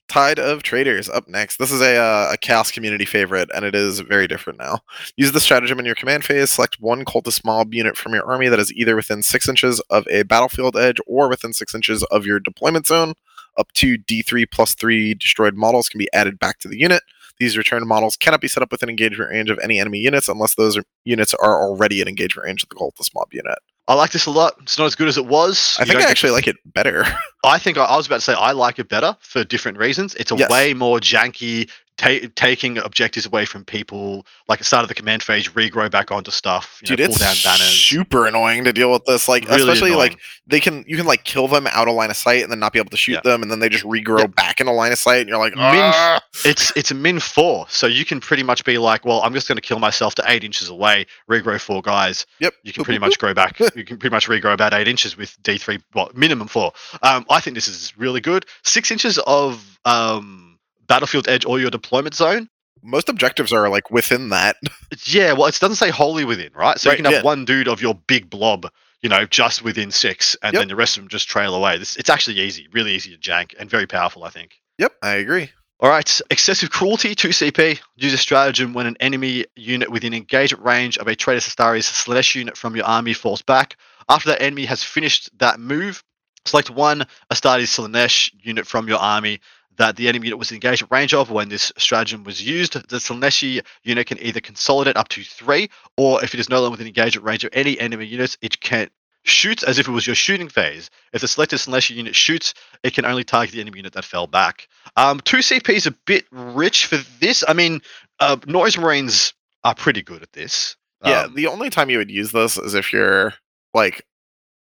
Tide of Traitors up next. This is a, uh, a Chaos community favorite, and it is very different now. Use the stratagem in your command phase. Select one cultist mob unit from your army that is either within six inches of a battlefield edge or within six inches of your deployment zone. Up to D3 plus three destroyed models can be added back to the unit. These returned models cannot be set up within engagement range of any enemy units unless those are, units are already in engagement range of the cultist mob unit. I like this a lot. It's not as good as it was. I You think I get- actually like it better. I think I, I was about to say I like it better for different reasons. It's a Yes. way more janky, ta- taking objectives away from people. Like at the start of the command phase, regrow back onto stuff. You Dude, know, it's pull down banners. super annoying to deal with this. Like, Really especially like they can you can like kill them out of line of sight and then not be able to shoot Yeah. them, and then they just regrow Yeah. back into line of sight, and you're like, Min- "Ah!" it's it's a min four, so you can pretty much be like, well, I'm just going to kill myself to eight inches away, regrow four guys. Yep. You can Boop, pretty boop, much grow back. <laughs> You can pretty much regrow about eight inches with D three, well, minimum four. Um, I think this is really good. Six inches of um battlefield edge or your deployment zone. Most objectives are like within that. <laughs> Yeah, well, it doesn't say wholly within, right? So Right, you can have yeah. one dude of your big blob, you know, just within six, and Yep. then the rest of them just trail away. This it's actually easy, really easy to jank, and very powerful, I think. Yep, I agree. All right, excessive cruelty, 2 CP. Use a stratagem when an enemy unit within engagement range of a Traitoris Astartes Slaanesh unit from your army falls back. After that enemy has finished that move, select one Astartes Slaanesh unit from your army that the enemy unit was in engagement range of when this stratagem was used. The Slaaneshi unit can either consolidate up to three, or if it is no longer within engagement range of any enemy units, it can shoot as if it was your shooting phase. If the selected Slaaneshi unit shoots, it can only target the enemy unit that fell back. Um, two CP is a bit rich for this. I mean, uh, Noise Marines are pretty good at this. Yeah, Um, the only time you would use this is if you're like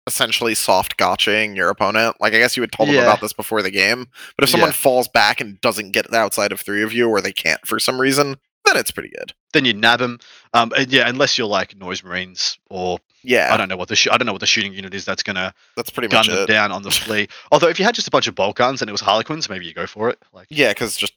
essentially soft gotching your opponent. Like I guess you would tell them Yeah. about this before the game. But if someone Yeah. falls back and doesn't get outside of three of you or they can't for some reason, then it's pretty good. then you nab them. Um, yeah, unless you're like Noise Marines or Yeah, I don't know what the sh- I don't know what the shooting unit is that's gonna that's pretty gun much them it. down on the flee. Although if you had just a bunch of bolt guns and it was Harlequins, maybe you go for it. Like, Yeah, because just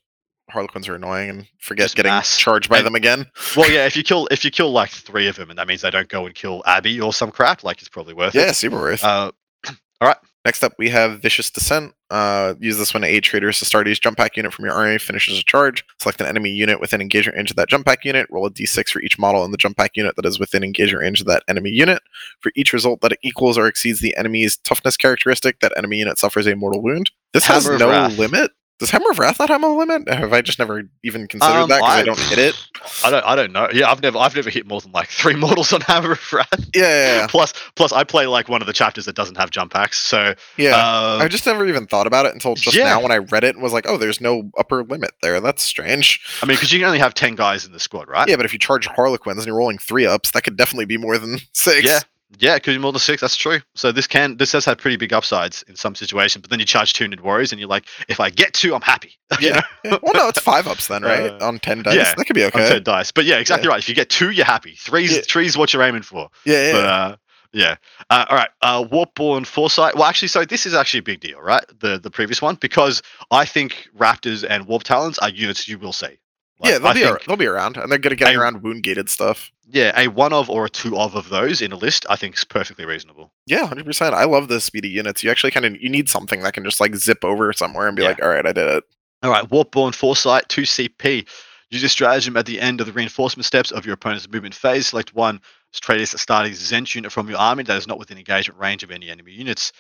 Harlequins are annoying and forget Just getting mass. charged by And- them again. <laughs> well, yeah, if you kill if you kill like three of them, and that means they don't go and kill Abby or some crap, like it's probably worth Yeah, it. Yeah, super worth. Uh, <clears throat> all right. Next up, we have Vicious Descent. Uh, use this when aid Traitoris Astartes jump pack unit from your army finishes a charge. Select an enemy unit within engagement range of that jump pack unit. Roll a d6 for each model in the jump pack unit that is within engagement range of that enemy unit. For each result that equals or exceeds the enemy's toughness characteristic, that enemy unit suffers a mortal wound. This has Hammer of no Wrath. limit. Does Hammer of Wrath not have a limit? Have I just never even considered Um, that because I, I- don't hit it? I don't I don't know. Yeah, I've never I've never hit more than like three <laughs> models on Hammer of Wrath. Yeah, yeah, yeah. Plus plus I play like one of the chapters that doesn't have jump packs. So yeah. um, I just never even thought about it until just yeah. now when I read it and was like, oh, there's no upper limit there. That's strange. I mean, because you can only have ten guys in the squad, right? Yeah, but if you charge Harlequins and you're rolling three ups, that could definitely be more than <laughs> six. Yeah. Yeah, it could be more than six. That's true. So this can this has had pretty big upsides in some situations. But then you charge two Nid warriors, and you're like, if I get two, I'm happy. <laughs> Yeah. <laughs> Well, no, it's five ups then, right? Uh, On ten dice, yeah, that could be okay. on ten dice. But yeah, exactly right. If you get two, you're happy. Three's Yeah. three's what you're aiming for. Yeah, yeah. But uh, yeah. Uh, all right. Uh, Warpborn Foresight. Well, actually, so this is actually a big deal, right? The the previous one because I think Raptors and Warp Talons are units you will see. Like, yeah, they'll I be ar- they'll be around, and they're good at getting I- around wound gated stuff. yeah, a one of or a two of of those in a list, I think is perfectly reasonable. Yeah, hundred percent. I love the speedy units. You actually kind of you need something that can just like zip over somewhere and be Yeah. like, all right, I did it. All right, Warpborn Foresight, 2CP. Use your stratagem at the end of the reinforcement steps of your opponent's movement phase. Select one Traitoris Astartes Tzeentch unit from your army that is not within engagement range of any enemy units.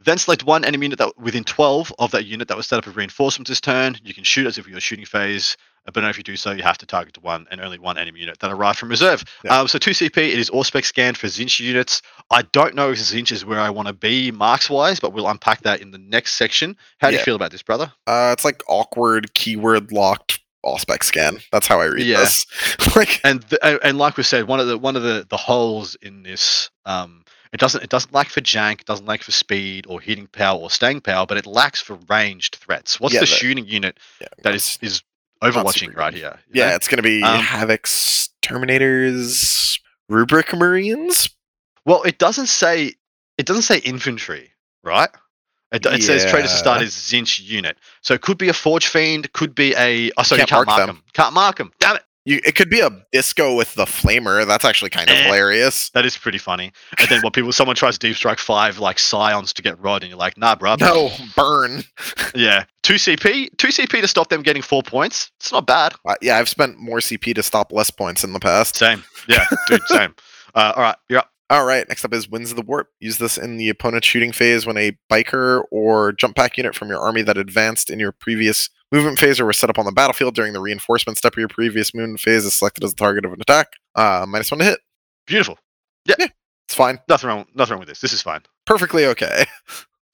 Then select one enemy unit that within 12 of that unit that was set up with reinforcements this turn. You can shoot as if you're shooting phase, uh, but if you do so, you have to target one and only one enemy unit that arrived from reserve. Yeah. Um, so 2 CP, it is Auspex scanned for Tzeentch units. I don't know if Tzeentch is where I want to be marks wise, but we'll unpack that in the next section. How do you feel about this, brother? Uh, it's like awkward keyword locked Auspex scan. That's how I read Yeah. this. <laughs> like, and th- and- and like we said, one of the one of the the holes in this, um, it doesn't it doesn't lack for jank, it doesn't lack for speed or hitting power or staying power, but it lacks for ranged threats. What's Yeah, the that- shooting unit yeah, that is is overwatching right good. here? yeah, know? it's gonna be Um, Havoc's Terminators, Rubric Marines. Well, it doesn't say it doesn't say infantry, right? It, it says Traitoris Yeah. Astartes Tzeentch unit, so it could be a Forge Fiend, could be a. Oh, sorry, you Can't can't mark mark them. them. Can't mark them. Damn it. You, it could be a disco with the flamer. That's actually kind of Eh. hilarious. That is pretty funny. And then what people, someone tries deep strike five like scions to get rod, and you're like, nah, bro. No, burn. <laughs> Yeah, two CP, two CP to stop them getting four points. It's not bad. Uh, yeah, I've spent more CP to stop less points in the past. Same. Yeah, dude, <laughs> same. Uh, all right, you're up. All right, next up is Winds of the Warp. Use this in the opponent's shooting phase when a biker or jump pack unit from your army that advanced in your previous movement phase or was set up on the battlefield during the reinforcement step of your previous movement phase is selected as the target of an attack. Uh, minus one to hit. Beautiful. Yeah. It's fine. Nothing wrong. Nothing wrong with this. This is fine. Perfectly okay.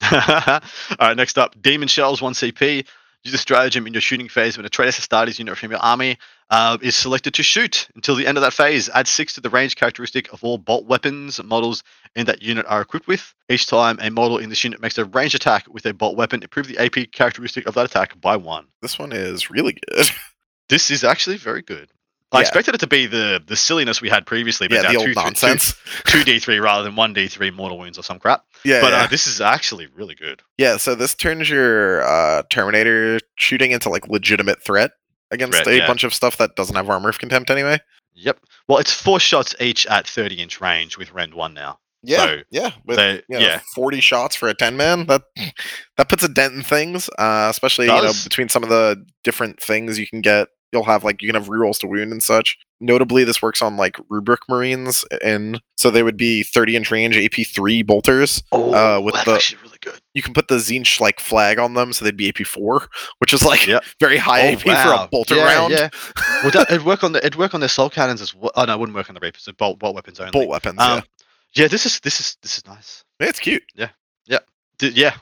<laughs> all right, next up, Demon Shells, one CP. Use the stratagem in your shooting phase when a Traitoris Astartes unit from your army uh, is selected to shoot until the end of that phase. Add six to the range characteristic of all bolt weapons models in that unit are equipped with. Each time a model in this unit makes a range attack with a bolt weapon, improve the AP characteristic of that attack by one. This one is really good. <laughs> This is actually very good. I Yeah. expected it to be the the silliness we had previously, but yeah, the two, two- nonsense. two D three rather than one D three mortal wounds or some crap. Yeah, but yeah. uh, this is actually really good. yeah. So this turns your uh, Terminator shooting into like legitimate threat against Threat, a yeah. bunch of stuff that doesn't have armor of contempt anyway. Yep. Well, it's four shots each at thirty inch range with Rend one now. Yeah, So, yeah. With they- you know, yeah. 40 shots for a 10 man. That that puts a dent in things, uh, especially you know between some of the different things you can get. You'll have like you can have rerolls to wound and such. Notably, this works on like rubric marines, and so they would be 30 inch range AP three bolters. Oh, Uh, with that's the- actually really good. You can put the Tzeentch like flag on them, so they'd be AP four, <laughs> which is like Yep. very high Oh, AP for a bolter yeah, round. Yeah. <laughs> Well, that, it'd work on the it'd work on their soul cannons as well. Oh no, it wouldn't work on the Reapers. So bolt bolt weapons only. Bolt weapons. Um, yeah, this is this is this is nice. yeah. it's cute. Yeah, yeah,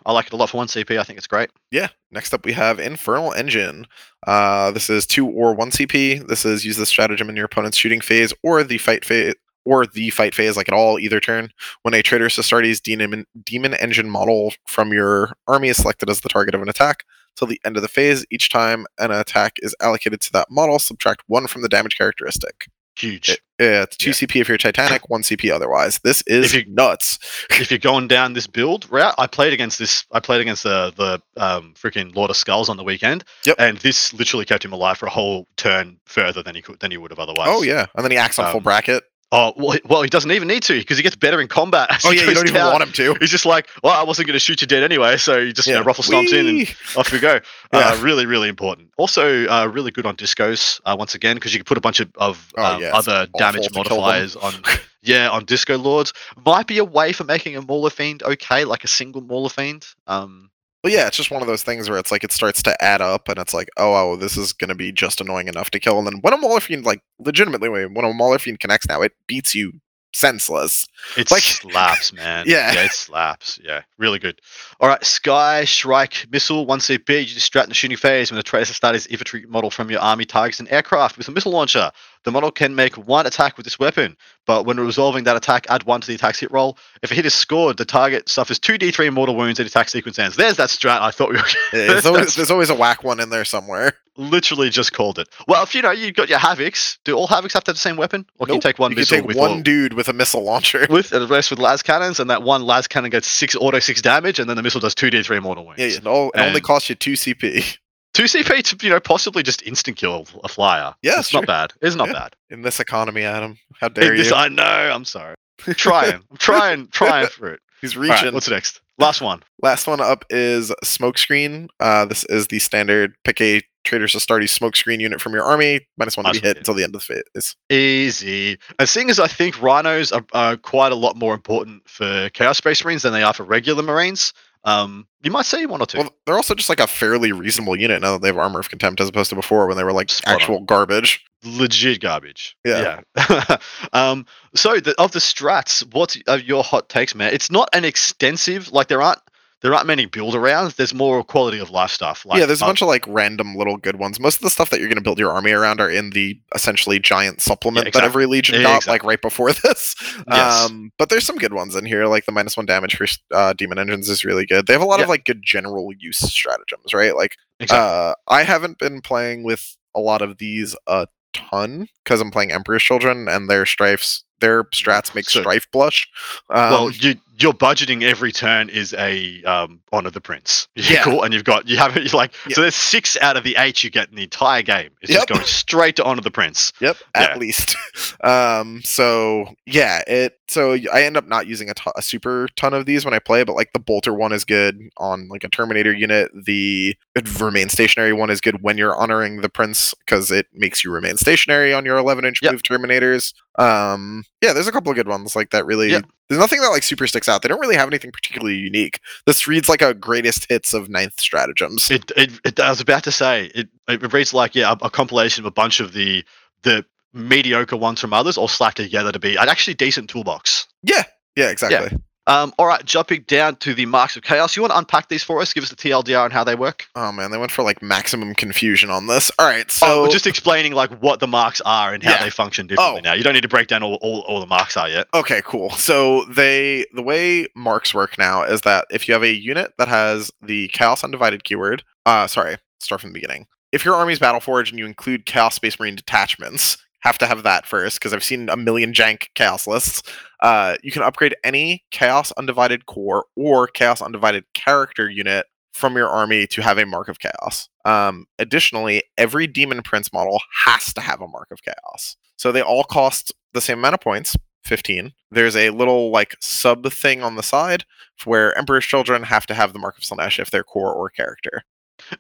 I like it a lot for one CP. I think it's great. Yeah. Next up, we have Infernal Engine. Uh, this is two or one CP. This is use the stratagem in your opponent's shooting phase or the fight phase. Or the fight phase, like at all, either turn. When a Traitoris Astartes demon, demon engine model from your army is selected as the target of an attack, till the end of the phase, each time an attack is allocated to that model, subtract one from the damage characteristic. Huge. It- it's two Yeah. CP if you're Titanic, one CP otherwise. This is you- nuts. <laughs> if you're going down this build route, I played against this. I played against the the um, freaking Lord of Skulls on the weekend. Yep. And this literally kept him alive for a whole turn further than he could than he would have otherwise. Oh yeah, and then he acts on full Um, bracket. Oh well, he- well, he doesn't even need to because he gets better in combat. Oh yeah, you don't even want him to. He's just like, well, I wasn't going to shoot you dead anyway, so you just you know, ruffle stomps in and off we go. <laughs> Yeah. Uh, really, really important. Also, uh, really good on discos uh, once again because you can put a bunch of, of Oh, um, yeah, other damage awful to kill them. modifiers on. Yeah, on disco lords might be a way for making a Mauler fiend okay, like a single Mauler fiend. Um, Well, yeah, it's just one of those things where it's like it starts to add up, and it's like, oh, oh, oh this is going to be just annoying enough to kill. And then when a Mauler Fiend, like, legitimately, when a Mauler Fiend connects now, it beats you senseless. it Like- slaps, <laughs> man. Yeah. yeah, it slaps. Yeah, really good. All right, Sky Shrike missile, one CP. You just strat in the shooting phase when the Traitoris Astartes infantry model from your army targets an aircraft with a missile launcher. The model can make one attack with this weapon, but when resolving that attack, add one to the attack's hit roll. If a hit is scored, the target suffers two D3 mortal wounds and the attack sequence ends. There's that strat I thought we were <laughs> There's always, there's always a whack one in there somewhere. literally just called it. Well, if you know you've got your Havocs, do all Havocs have to have the same weapon? Or can you take one you can take with one all- dude with a missile launcher. <laughs> with and the rest with lascannons, and that one lascannon gets six auto six damage, and then the missile does two d three mortal wounds. Yeah, yeah, no, it only costs you two CP. <laughs> Two CP to you know possibly just instant kill a flyer. Yeah, it's sure. not bad. It's not Yeah. bad. In this economy, Adam, how dare this- you? I know. I'm sorry. I'm trying. I'm trying. <laughs> Trying for it. He's All right, reaching. what's next? Last one. Last one up is Smokescreen. Uh, this is the standard pick a Traitoris Astartes smokescreen unit from your army. Minus one to be hit until the end of the phase. Easy. And seeing as I think rhinos are, are quite a lot more important for Chaos Space Marines than they are for regular Marines, Um, you might see one or two. Well, they're also just like a fairly reasonable unit now that they have armor of contempt, as opposed to before when they were like Spot on. actual garbage. legit garbage. Yeah. Yeah. <laughs> um. So the, of the strats, what's uh, your hot takes, man? It's not an extensive like there aren't there aren't many build arounds. There's more quality of life stuff. Like, yeah, there's a uh, bunch of like random little good ones. Most of the stuff that you're going to build your army around are in the essentially giant supplement exactly. that every legion Yeah, got exactly. like right before <laughs> this. Yes. Um, but there's some good ones in here, like the minus one damage for uh, demon engines is really good. They have a lot Yeah. of like good general use stratagems, right? Like exactly. uh, I haven't been playing with a lot of these a ton because I'm playing Emperor's Children and their strifes, their strats make So- strife blush. Um, well, you, your budgeting every turn is a um, honor the prince. <laughs> Yeah. cool. And you've got you have it <laughs> like Yeah. so. There's six out of the eight you get in the entire game. It's just going straight to honor the prince. Yep, at least. <laughs> Um, so yeah, it. So I end up not using a, super ton of these when I play, but like the bolter one is good on like a Terminator unit. The remain stationary one is good when you're honoring the prince because it makes you remain stationary on your 11 inch Yep. move Terminators. Um, yeah, there's a couple of good ones like that. Really, Yep. there's nothing that like super sticks out. They don't really have anything particularly unique. This reads like a greatest hits of ninth stratagems. It, it, it I was about to say it. It reads like yeah, a, a compilation of a bunch of the the mediocre ones from others, all slapped together to be an actually decent toolbox. yeah, yeah, exactly. Um, all right, jumping down to the marks of chaos. You want to unpack these for us? Give us the TLDR and how they work. Oh man, they went for like maximum confusion on this. All right, so oh, just explaining like what the marks are and how Yeah. they function differently. Oh. Now you don't need to break down all, all, all the marks are yet. Okay, cool. So they the way marks work now is that if you have a unit that has the Chaos Undivided keyword, uh sorry, start from the beginning. If your army's battle forge and you include Chaos Space Marine detachments, have to have that first because I've seen a million jank chaos lists. Uh, you can upgrade any Chaos Undivided core or Chaos Undivided character unit from your army to have a mark of chaos. Um, additionally, every demon prince model has to have a mark of chaos. So they all cost the same amount of points, 15. There's a little like sub thing on the side where Emperor's Children have to have the mark of Slaanesh if they're core or character.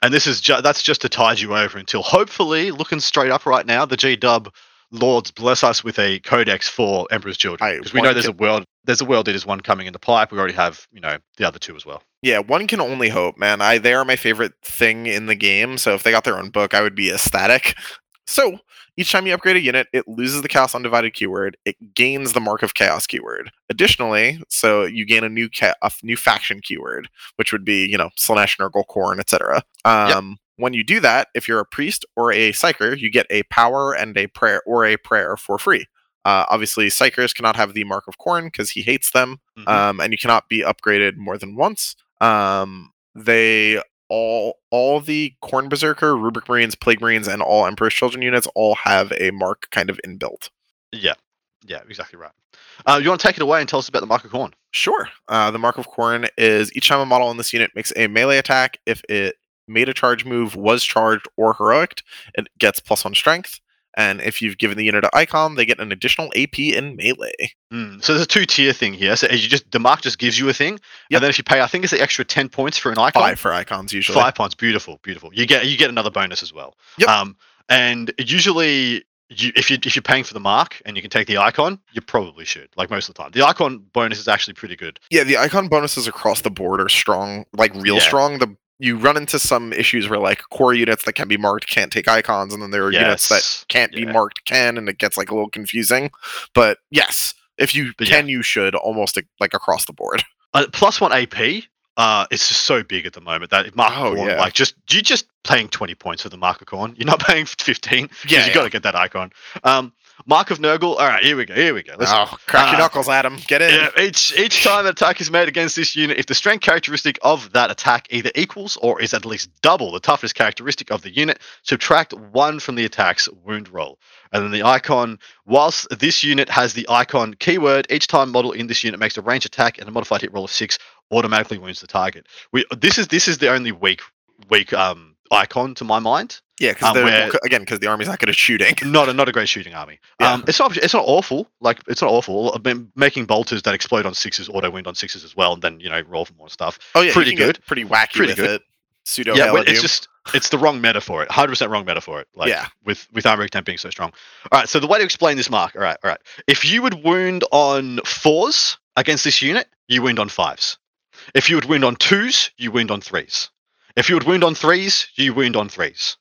And this is ju- that's just to tide you over until hopefully, looking straight up right now, the G Dub Lords bless us with a codex for Emperor's Children because we know there's can- a world there's a world there's one coming in the pipe. We already have you know the other two as well. Yeah, one can only hope, man. I they are my favorite thing in the game, so if they got their own book, I would be ecstatic. So each time you upgrade a unit, it loses the Chaos Undivided keyword. It gains the Mark of Chaos keyword. Additionally, so you gain a new ca- a new faction keyword, which would be you know Slaanesh, Nurgle, Khorne, etc. Um, When you do that, if you're a priest or a psyker, you get a power and a prayer or a prayer for free. Uh, obviously, psykers cannot have the Mark of Khorne because he hates them Mhm. um, and you cannot be upgraded more than once. Um, they all all the Khorne Berserker, Rubric Marines, Plague Marines, and all Emperor's Children units all have a mark kind of inbuilt. yeah, yeah, exactly right. Uh, you want to take it away and tell us about the Mark of Khorne? Sure. Uh, the Mark of Khorne is each time a model in this unit makes a melee attack, if it made a charge move, was charged, or heroic, it gets plus one strength. And if you've given the unit an icon, they get an additional AP in melee. Mm, So there's a two tier thing here. So you just the mark just gives you a thing, Yep. and then if you pay, I think it's the extra ten points for an icon. Five for icons usually. Five points, beautiful, beautiful. You get you get another bonus as well. Yep. Um, and usually, you, if you if you're paying for the mark and you can take the icon, you probably should. Like most of the time, the icon bonus is actually pretty good. Yeah, the icon bonuses across the board are strong, like real Yeah. strong. The you run into some issues where like core units that can be marked can't take icons, and then there are units that can't be marked can, and it gets like a little confusing. But yes, if you But yeah. can, you should almost like across the board. Uh, plus one AP. Uh, it's just so big at the moment that Mark Oh, Khorne, yeah. like just you just paying twenty points for the Mark Khorne. You're not <laughs> paying fifteen. Yeah, you got to get that icon. Um, Mark of Nurgle. All right, here we go. Here we go. Let's oh, crack your Ah. knuckles, Adam. Get in. Yeah, each each time an attack is made against this unit, if the strength characteristic of that attack either equals or is at least double the toughest characteristic of the unit, subtract one from the attack's wound roll. And then the icon, whilst this unit has the icon keyword, each time model in this unit makes a range attack and a modified hit roll of six, automatically wounds the target. We this is this is the only weak weak um icon to my mind. Yeah, because Um, again, because the army's not good at shooting. <laughs> Not a not a great shooting army. Yeah. Um, it's not it's not awful. Like it's not awful. I've been making bolters that explode on sixes, auto wind on sixes as well, and then you know roll for more stuff. Oh yeah, Pretty good. pretty wacky Pretty good. it. Pseudo yeah, but it's just it's the wrong meta for it. Hundred percent wrong meta for it. Like Yeah. with with armor temp being so strong. All right. So the way to explain this mark. All right. All right. If you would wound on fours against this unit, you wound on fives. If you would wound on twos, you wound on threes. If you would wound on threes, you wound on threes.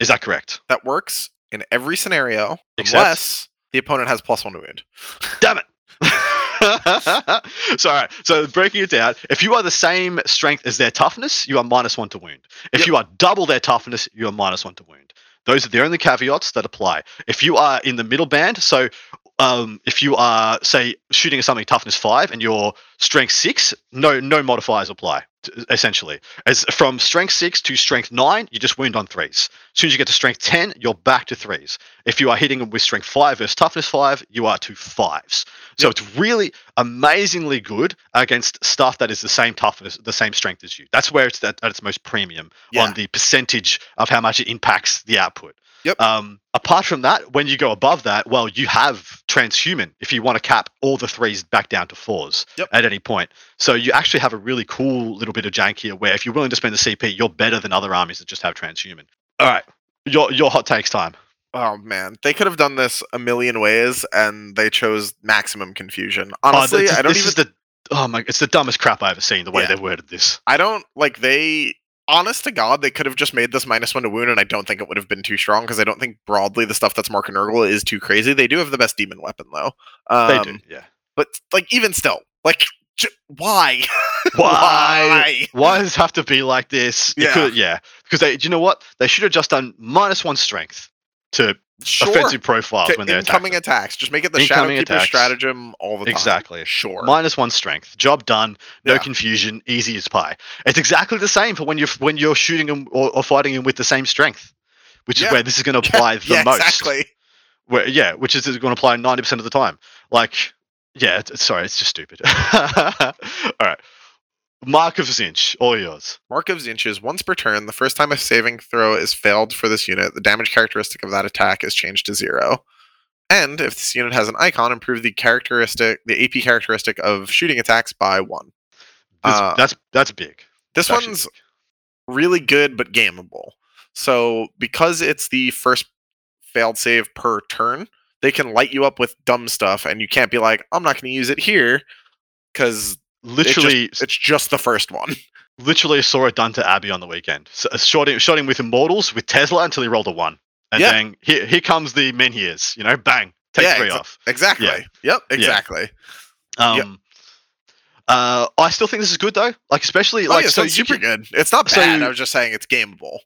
Is that correct? That works in every scenario, Except- unless the opponent has plus one to wound. Damn it. <laughs> so, all right. So, breaking it down, if you are the same strength as their toughness, you are minus one to wound. If Yep. you are double their toughness, you are minus one to wound. Those are the only caveats that apply. If you are in the middle band, so um, if you are, say, shooting at something toughness five and you're strength six, no no modifiers apply. Essentially, as from strength six to strength nine, you just wound on threes. As soon as you get to strength ten, you're back to threes. If you are hitting them with strength five versus toughness five, you are to fives. So Yep. it's really amazingly good against stuff that is the same toughness, the same strength as you. That's where it's at, at its most premium Yeah. on the percentage of how much it impacts the output. Yep. Um, apart from that, when you go above that, well, you have transhuman if you want to cap all the threes back down to fours Yep. at any point. So you actually have a really cool little bit of jank here where if you're willing to spend the CP, you're better than other armies that just have transhuman. All right. Your your hot takes time. Oh man, they could have done this a million ways, and they chose maximum confusion. Oh, Honestly, this, I don't this even. is the oh my it's the dumbest crap I've ever seen the way Yeah. they've worded this. I don't like they. Honest to God, they could have just made this minus one to wound, and I don't think it would have been too strong because I don't think broadly the stuff that's Mark and Nurgle is too crazy. They do have the best demon weapon though. Um, They do, yeah. but like even still, like j- <laughs> why? Why? Why does it have to be like this? Yeah. could- yeah. Because they, do you know what? They should have just done minus one strength to Sure. offensive profiles To when they're incoming attacking. attacks. Just make it the Incoming Shadowkeeper attacks. stratagem all the time. Exactly. Sure. Minus one strength. Job done. No Yeah. confusion. Easy as pie. It's exactly the same for when you're when you're shooting them or, or fighting them with the same strength, which Yeah. is where this is going <laughs> to apply the yeah, most. exactly. Where, yeah, which is going to apply ninety percent of the time. Like, yeah. It's, sorry, it's just stupid. <laughs> all right. Mark of Tzeentch, all yours. Mark of Tzeentch's, once per turn, the first time a saving throw is failed for this unit, the damage characteristic of that attack is changed to zero. And if this unit has an icon, improve the characteristic, the AP characteristic of shooting attacks by one. This- Uh, that's that's big. This That's one's big. really good but gameable. So because it's the first failed save per turn, they can light you up with dumb stuff, and you can't be like, I'm not going to use it here because literally it's, it's just the first one. <laughs> literally saw it done to Abby on the weekend. So, shot him, shot him with Immortals with Tesla until he rolled a one, and Yeah. then here, here comes the Menhirs. You know, bang, take Yeah, three exa- off. Exactly. Yep. Exactly. Um, uh, I still think this is good though. Like especially Oh, like yeah, so so super can, good. It's not so- bad. I was just saying it's gameable.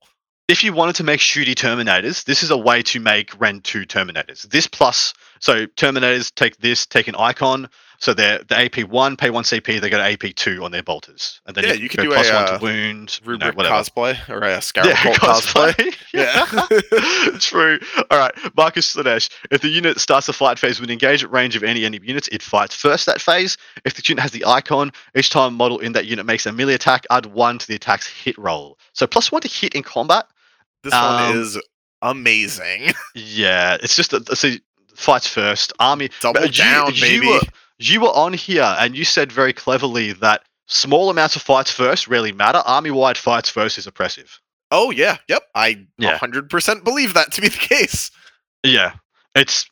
if you wanted to make shooty Terminators, this is a way to make Ren two Terminators. This plus so Terminators take this, take an icon. So they're the AP one, pay one CP, they get AP two on their bolters, and then Yeah, you, you can do plus a, one uh, to wound, you know, Rubric whatever. cosplay or a <laughs> Scarab Yeah, Cult cosplay. <laughs> Yeah. <laughs> True. All right. Mark of Slaanesh. If the unit starts the fight phase with an engage at range of any enemy units, it fights first that phase. If the unit has the icon, each time a model in that unit makes a melee attack, add one to the attack's hit roll. So plus one to hit in combat. This one Um, is amazing. Yeah, it's just a, so fights first. Army Double you- down, you baby. were- You were on here and you said very cleverly that small amounts of fights first really matter. Army wide fights first is oppressive. Oh yeah, yep. I Yeah. 100% believe that to be the case. Yeah, it's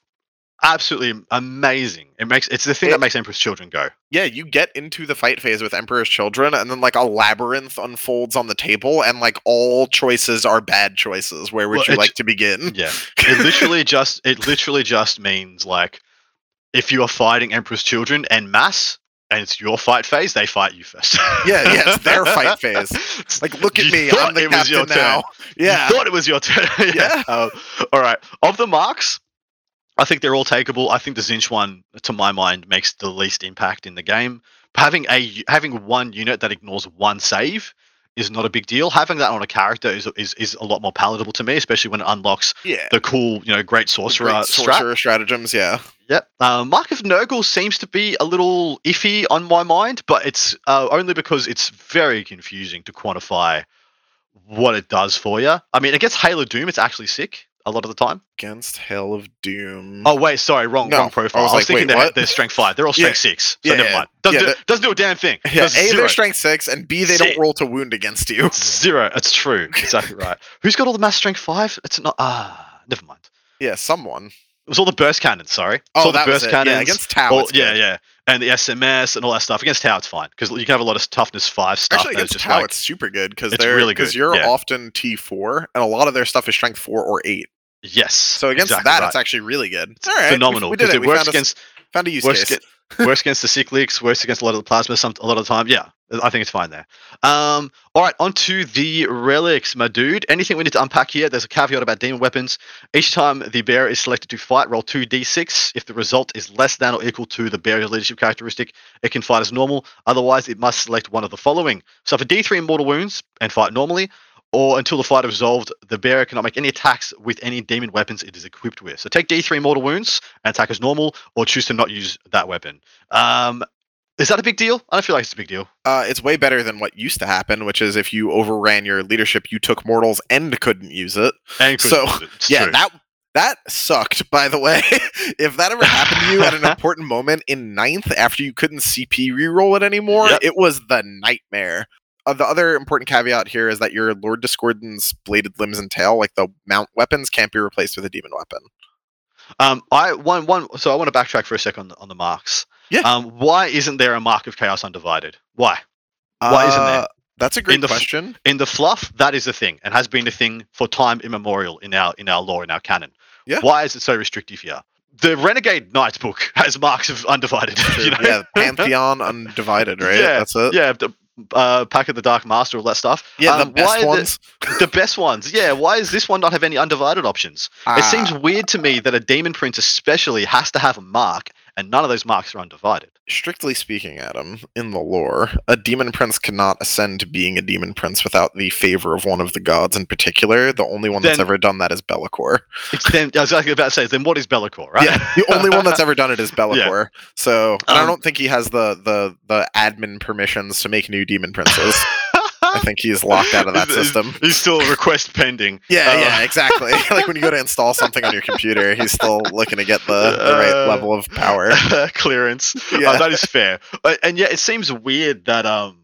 absolutely amazing. It makes it's the thing It- that makes Emperor's Children go. Yeah, you get into the fight phase with Emperor's Children, and then like a labyrinth unfolds on the table, and like all choices are bad choices. Where would Well, you like to begin? Yeah, <laughs> it literally just it literally just means like if you are fighting Emperor's Children and mass and it's your fight phase, they fight you first. Yeah, yeah, it's <laughs> their fight phase. Like, look at You me, I'm the it was your captain now. Yeah, You thought it was your turn. <laughs> Yeah. Um, all right. Of the marks, I think they're all takeable. I think the Tzeentch one, to my mind, makes the least impact in the game. Having a having one unit that ignores one save is not a big deal. Having that on a character is is, is a lot more palatable to me, especially when it unlocks yeah. the cool, you know, great sorcerer Great strat. sorcerer stratagems. Yeah, Yep. Uh, Mark of Nurgle seems to be a little iffy on my mind, but it's uh, only because it's very confusing to quantify what it does for you. I mean, against Hail of Doom, it's actually sick a lot of the time. against Hail of Doom. Oh wait, sorry, wrong, No, wrong profile. I I was was, like, thinking they're, they're strength five. They're all strength Yeah. six. So Yeah, never mind. Doesn't, Yeah, do, that- doesn't do a damn thing. yeah, Does A, zero. they're strength six, and B, they See- don't roll to wound against you. <laughs> Zero. It's true. Exactly right. Who's got all the mass strength five? It's not. Ah, never mind. Yeah, someone. Was all the burst cannons. Sorry, Oh, that was burst it. cannons. Yeah, against Tau. all- it's yeah, good. yeah, and the SMS and all that stuff. Against Tau, it's fine because you can have a lot of toughness five stuff. Actually, against just Tau, like it's super good because they're really because you're yeah. often T four, and a lot of their stuff is strength four or eight. yes. So against exactly that, right. it's actually really good. It's All right, phenomenal We, did because it. it We works found, a, against found a use case. aga- works against the cyclics, works against a lot of the plasma some a lot of the time. Yeah, I think it's fine there. Um, all right, on to the relics, my dude. Anything we need to unpack here? There's a caveat about demon weapons. Each time the bearer is selected to fight, roll two d6. If the result is less than or equal to the bearer's leadership characteristic, it can fight as normal. Otherwise, it must select one of the following. So for d3 mortal wounds and fight normally. Or until the fight is resolved, the bearer cannot make any attacks with any demon weapons it is equipped with. So take D3 mortal wounds and attack as normal, or choose to not use that weapon. Um, is that a big deal? I don't feel like it's a big deal. Uh, it's way better than what used to happen, which is if you overran your leadership, you took mortals and couldn't use it. And So, couldn't use it. Yeah, true. that that sucked. By the way, <laughs> if that ever happened to you at an <laughs> important moment in ninth after you couldn't CP reroll it anymore, Yep. it was the nightmare. Uh, the other important caveat here is that your Lord Discordant's bladed limbs and tail, like the mount weapons, can't be replaced with a demon weapon. Um, I one one. So I want to backtrack for a second on the, on the marks. Yeah. Um, why isn't there a mark of chaos undivided? Why? Why isn't there? Uh, That's a great the f- question. In the fluff, that is a thing and has been a thing for time immemorial in our in our lore in our canon. Yeah. Why is it so restrictive here? The Renegade Knights book <laughs> has marks of undivided. <laughs> you know? yeah, Pantheon undivided, right? <laughs> Yeah, That's it. yeah. The, uh, Pack of the Dark Master, all that stuff. Yeah, Um, the best why the- ones. <laughs> the best ones. Yeah, why does this one not have any undivided options? It seems Ah, weird to me that a demon prince, especially, has to have a mark, and none of those marks are undivided. Strictly speaking, Adam, in the lore, a demon prince cannot ascend to being a demon prince without the favor of one of the gods in particular. The only one that's ever done that is Be'lakor. Then, I was about to say, then what is Be'lakor, right? Yeah, the only one that's ever done it is <laughs> Be'lakor. So, and I Um, don't think he has the the the admin permissions to make new demon princes. <laughs> I think he's locked out of that <laughs> system. He's still request pending. Yeah, Uh, yeah, exactly. <laughs> like when you go to install something on your computer, he's still looking to get the, the right Uh, level of power. <laughs> clearance. Yeah. Uh, that is fair. Uh, and yet, it seems weird that um,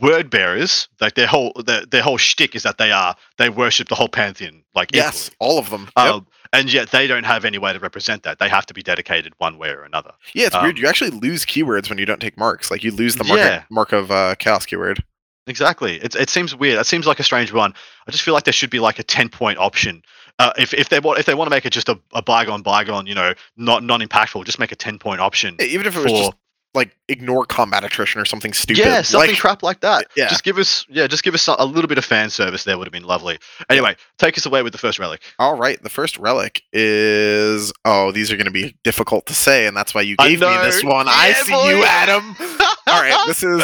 word bearers, like their whole their, their whole shtick is that they are they worship the whole pantheon, like Yes, equally. all of them. Yep. Um, and yet they don't have any way to represent that. They have to be dedicated one way or another. Yeah, it's weird. Um, You actually lose keywords when you don't take marks. Like you lose the mark, Yeah. mark of uh, chaos keyword. Exactly. It, it seems weird. It seems like a strange one. I just feel like there should be like a ten point option. Uh, if, if they want if they want to make it just a, a bygone bygone, you know, not non impactful, just make a ten point option Yeah, Even if it was for just like ignore combat attrition or something stupid. yeah something Like, crap like that. yeah. Just give us yeah, just give us a, little bit of fan service. There would have been lovely. Anyway, take us away with the first relic. all right, the first relic is oh, these are going to be difficult to say, and that's why you gave me this one. I see boy. you, Adam. <laughs> all right, this is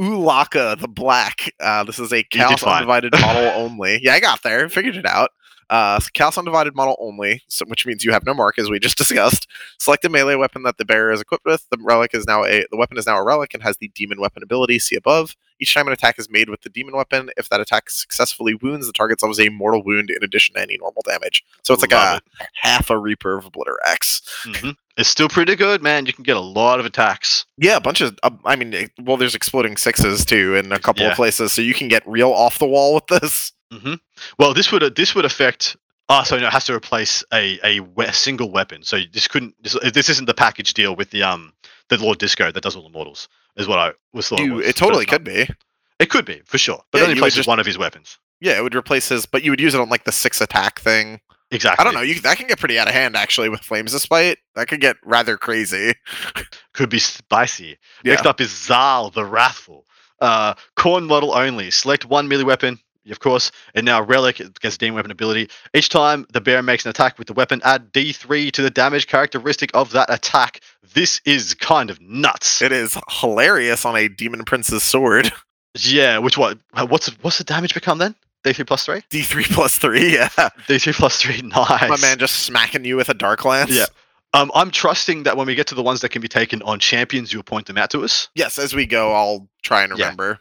Ulaka the Black. Uh, this is a Chaos. Undivided model only. Yeah, I got there. Figured it out. Uh, Chaos Undivided model only, so, which means you have no mark, as we just <laughs> discussed. Select a melee weapon that the bearer is equipped with. The relic is now a the weapon is now a relic and has the demon weapon ability. See above. Each time an attack is made with the demon weapon, if that attack successfully wounds, the target suffers a mortal wound in addition to any normal damage. So it's like Love a half a Reaper of Blitter X. Mhm. It's still pretty good, man. You can get a lot of attacks. Yeah, a bunch of. Uh, I mean, well, there's exploding sixes too in a couple Yeah. of places, so you can get real off the wall with this. Hmm Well, this would this would affect. Oh, so no, it has to replace a, a a single weapon. So this couldn't. This, this isn't the package deal with the um the Lord Disco that does all the mortals. Is what I was thought. You, was, it totally could be. It could be for sure, but Yeah, it only replaces just- one of his weapons. Yeah, it would replace his, but you would use it on like the six attack thing. Exactly. I don't know. You that can get pretty out of hand actually with flames despite that could get rather crazy. <laughs> Could be spicy. Yeah. Next up is Zal the Wrathful. Uh, Khorne model only. Select one melee weapon, of course, and now relic gets demon weapon ability. Each time the bear makes an attack with the weapon, add D3 to the damage characteristic of that attack. This is kind of nuts. It is hilarious on a demon prince's sword. <laughs> yeah, which what? What's what's the damage become then? D3 plus three. D three plus three. Yeah, <laughs> D3 plus three. <laughs> Nice. my man just smacking you with a dark lance. Yeah. Um, I'm trusting that when we get to the ones that can be taken on champions, you'll point them out to us. Yes, as we go, I'll try and remember.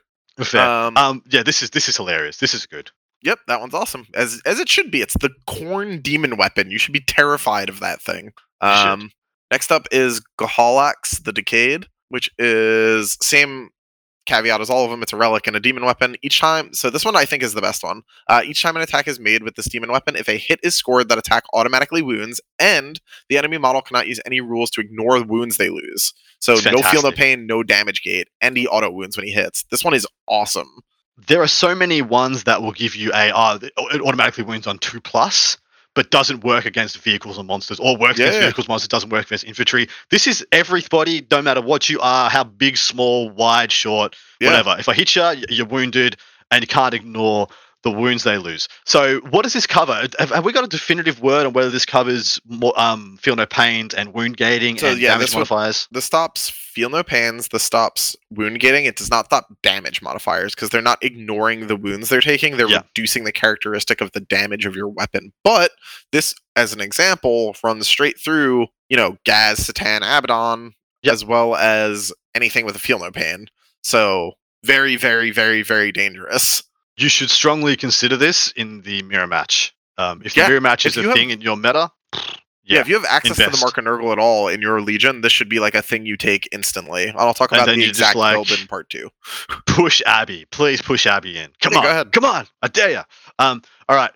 Um, um, yeah, this is this is hilarious. This is good. Yep, that one's awesome. As as it should be. It's the Khorne demon weapon. You should be terrified of that thing. Um next up is Gahalax the Decayed, which is same caveat is all of them. It's a relic and a demon weapon. Each time, so this one I think is the best one. Uh, each time an attack is made with this demon weapon, if a hit is scored, that attack automatically wounds, and the enemy model cannot use any rules to ignore the wounds they lose. So no feel, no pain, no damage gate, and he auto wounds when he hits. This one is awesome. there are so many ones that will give you a uh, it automatically wounds on two plus but doesn't work against vehicles and monsters or works against Yeah. vehicles monsters doesn't work against infantry this is everybody no matter what you are how big small wide short Yeah. whatever if i hit you you're wounded and you can't ignore the wounds they lose so what does this cover have, have we got a definitive word on whether this covers more um feel no pains and wound gating So, and yeah, damage one- modifiers The stops feel no pains. The stops wound gating. It does not stop damage modifiers because they're not ignoring the wounds they're taking. They're Yeah. reducing the characteristic of the damage of your weapon. But this, as an example, runs straight through. You know, Gaz, Satan, Abaddon, Yep. as well as anything with a feel no pain. So very, very, very, very dangerous. You should strongly consider this in the mirror match. Um, if Yeah, the mirror match is a have- thing in your meta, Yeah, Yeah, if you have access to the Mark of Nurgle at all in your Legion, this should be like a thing you take instantly. I'll talk about the exact like- build in part two. push Abby. Please push Abby in. Come Yeah, on, go ahead. come on, I dare you. Um, all right,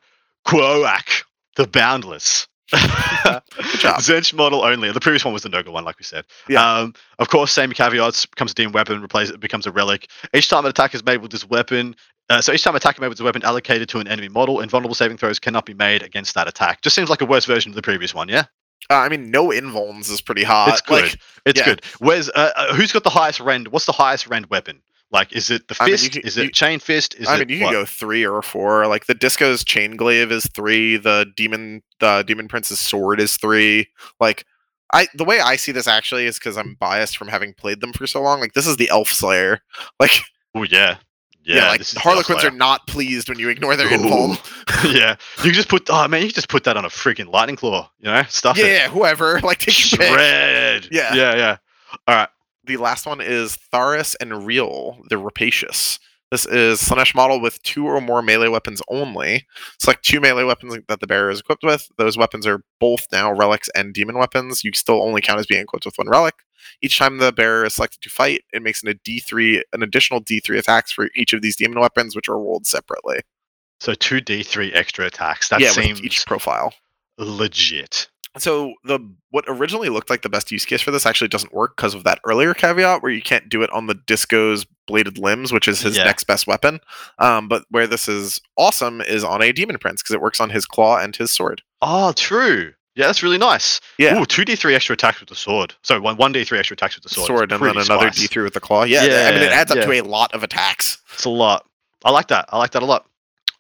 Quoak, the Boundless. <laughs> Tzeentch model only. The previous one was the Nurgle one, like we said. Yeah. Um, of course, same caveats. Becomes a demon weapon. Replace it becomes a relic. Each time an attack is made with this weapon, uh, so each time an attack made with this weapon allocated to an enemy model, invulnerable saving throws cannot be made against that attack. Just seems like a worse version of the previous one. Yeah, Uh, I mean, no invulns is pretty hot. it's good. Like, it's yeah. good. Where's uh, uh, who's got the highest rend? What's the highest rend weapon? Like, is it the I mean, fist? can- is it you- chain fist? Is I it mean, you can go three or four. Like the Disco's chain glaive is three. The demon, the demon prince's sword is three. Like, I the way I see this actually is because I'm biased from having played them for so long. Like, this is the Elf Slayer. <laughs> Like, Oh yeah, yeah, yeah. like this is the Harlequins are not pleased when you ignore their Ooh. <laughs> yeah, you just put. Oh man, you just put that on a freaking lightning claw. You know, stuff Yeah, it. yeah, whoever. <laughs> Like, take. Shred. Yeah. yeah, yeah. All right. the last one is Tharis and Real, the Rapacious. This is Slaanesh model with two or more melee weapons only. Select two melee weapons that the bearer is equipped with. Those weapons are both now relics and demon weapons. You still only count as being equipped with one relic. Each time the bearer is selected to fight, it makes an a D3, an additional D3 attacks for each of these demon weapons, which are rolled separately. So two D three extra attacks. That yeah, seems each profile. legit. So the what originally looked like the best use case for this actually doesn't work because of that earlier caveat where you can't do it on the Disco's bladed limbs, which is his Yeah. next best weapon. Um, but where this is awesome is on a demon prince because it works on his claw and his sword. Oh, true. Yeah, that's really nice. Yeah. Ooh, two D three extra attacks with the sword. So one one D three extra attacks with the sword. Sword, and then another spice. D3 with the claw. Yeah, I mean it adds up yeah. to a lot of attacks. It's a lot. I like that. I like that a lot.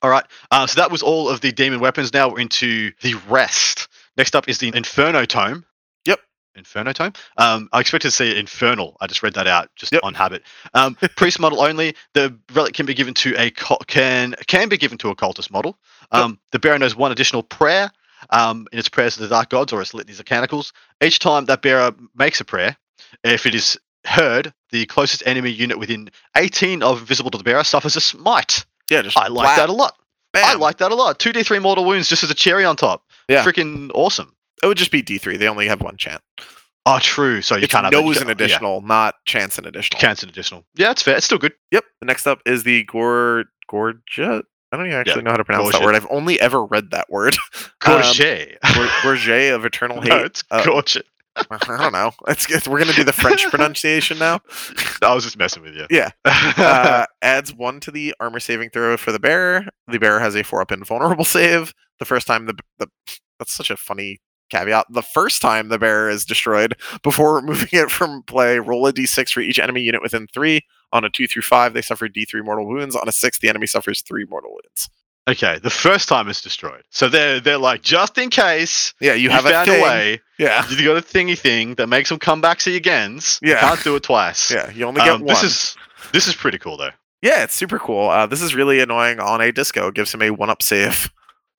All right. Uh, so that was all of the demon weapons. Now we're into the rest. Next up is the Inferno Tome. Yep. Inferno Tome. Um, I expected to see Infernal. I just read that out just Yep. on habit. Um, <laughs> priest model only. The relic can be given to a cul- can can be given to a cultist model. Um, The bearer knows one additional prayer. Um, in its prayers to the dark gods or its litanies of canticles. Each time that bearer makes a prayer, if it is heard, the closest enemy unit within 18 of visible to the bearer suffers a smite. Yeah, just I like that a lot. I like that a lot. 2d3 mortal wounds just as a cherry on top. Yeah. Freaking awesome. It would just be D3. They only have one chant. Oh, true. So you It's can't have nose an can't- yeah, additional, not chance an additional. Cancer additional. Yeah, it's fair. It's still good. Yep. The Next up is the Gor Gorget. I don't even actually know how to pronounce that word. I've only ever read that word. Um, Gorget. Gor- Gorget of Eternal <laughs> Hate. no, it's uh, gorget. I don't know. It's, it's, we're gonna do the French <laughs> pronunciation now. I was just messing with you. Yeah. <laughs> Uh, adds one to the armor saving throw for the bearer. The bearer has a four up invulnerable <laughs> save. The first time the the that's such a funny caveat. The first time the bearer is destroyed before removing it from play, roll a d6 for each enemy unit within three. On a two through five, they suffer d3 mortal wounds. On a six, the enemy suffers three mortal wounds. Okay, the first time it's destroyed. So they're they're like, just in case Yeah, you you, have a found thing. a way, Yeah, you got a thingy thing that makes them come back to you agains. You Yeah. can't do it twice. yeah. You only get Um, one. this is this is pretty cool though. yeah, it's super cool. Uh, this is really annoying on a disco. It gives him a one up save.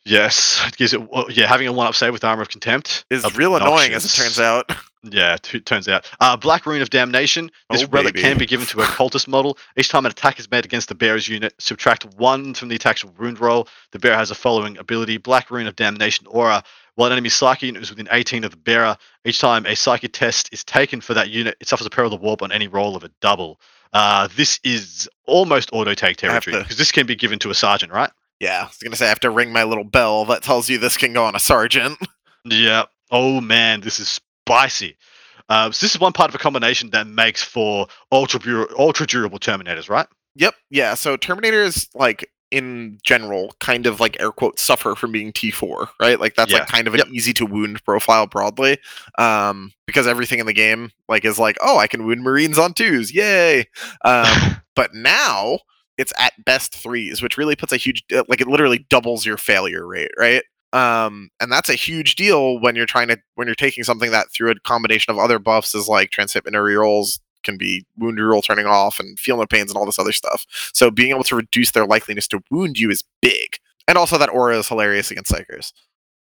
Yes, it gives it. Yeah, having a one-up save with armor of contempt Is real annoying as it turns out. <laughs> Yeah, t- turns out. Uh, Black Rune of Damnation. This Oh, relic baby. can be given to a cultist model. Each time an attack is made against the bearer's unit, subtract one from the attack's wound roll. The bearer has the following ability Black Rune of Damnation Aura. While an enemy psychic unit is within 18 of the bearer, each time a psychic test is taken for that unit, it suffers a peril of the warp on any roll of a double. Uh, this is almost auto take territory to- because this can be given to a sergeant, right? Yeah, I was gonna say I have to ring my little bell that tells you this can go on a sergeant. Yeah. Oh man, this is spicy. Uh, so this is one part of a combination that makes for ultra ultra durable terminators, right? Yep. Yeah. So Terminators, like in general, kind of like air quotes suffer from being T4, right? Like that's Yeah. like kind of an Yep. easy to wound profile broadly, um, because everything in the game like is like, oh, I can wound Marines on twos, yay! Um, <laughs> but now it's at best threes, which really puts a huge uh, like it literally doubles your failure rate, right? Um, and that's a huge deal when you're trying to when you're taking something that through a combination of other buffs is like tranship inner rerolls can be wound reroll turning off and feel no pains and all this other stuff. So being able to reduce their likeliness to wound you is big. And also that aura is hilarious against psykers.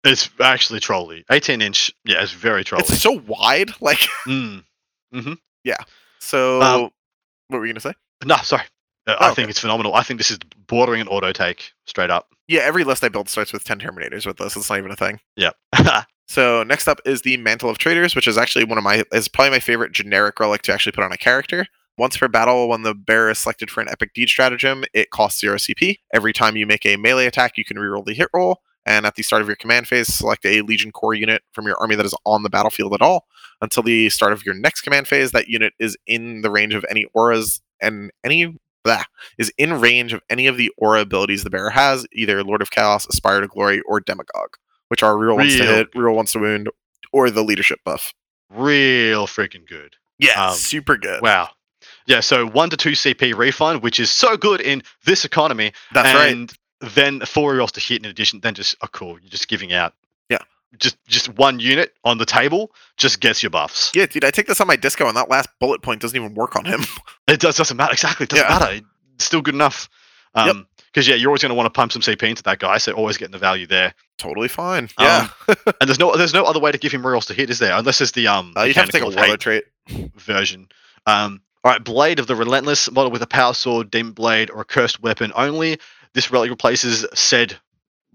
it's actually trolly. 18 inch, yeah, it's very trolly. It's so wide, <laughs> like Mm-hmm. Yeah. so Um, what were you gonna say? No, sorry. Uh, Oh, I think okay. it's phenomenal. I think this is bordering an auto take straight up. Yeah, every list I build starts with 10 Terminators with this. It's not even a thing. Yep. <laughs> So next up is the Mantle of Traitors, which is actually one of my is probably my favorite generic relic to actually put on a character. Once per battle, when the bearer is selected for an epic deed stratagem, it costs zero CP. Every time you make a melee attack, you can reroll the hit roll. And at the start of your command phase, select a Legion Core unit from your army that is on the battlefield at all. Until the start of your next command phase, that unit is in the range of any auras and any blah, is in range of any of the aura abilities the bearer has, either Lord of Chaos, Aspire to Glory, or Demagogue, which are real ones to hit, real ones to wound, or the leadership buff. Real freaking good. Yeah, Um, super good. Wow. Yeah, so one to two CP refund, which is so good in this economy. That's right. and then four rolls to hit in addition, then just oh cool, you're just giving out. Just just one unit on the table just gets your buffs. Yeah, dude, I take this on my disco, and that last bullet point doesn't even work on him. <laughs> It does doesn't matter exactly. It doesn't Yeah. matter. It's still good enough. Yep. Um, because yeah, you're always going to want to pump some CP into that guy, so always getting the value there. totally fine. Um, Yeah, <laughs> And there's no there's no other way to give him rerolls to hit, is there? Unless it's the um uh, you have to take a warlord trait. version. Um, all right, Blade of the Relentless, model with a power sword, demon blade, or a cursed weapon only. This relic replaces said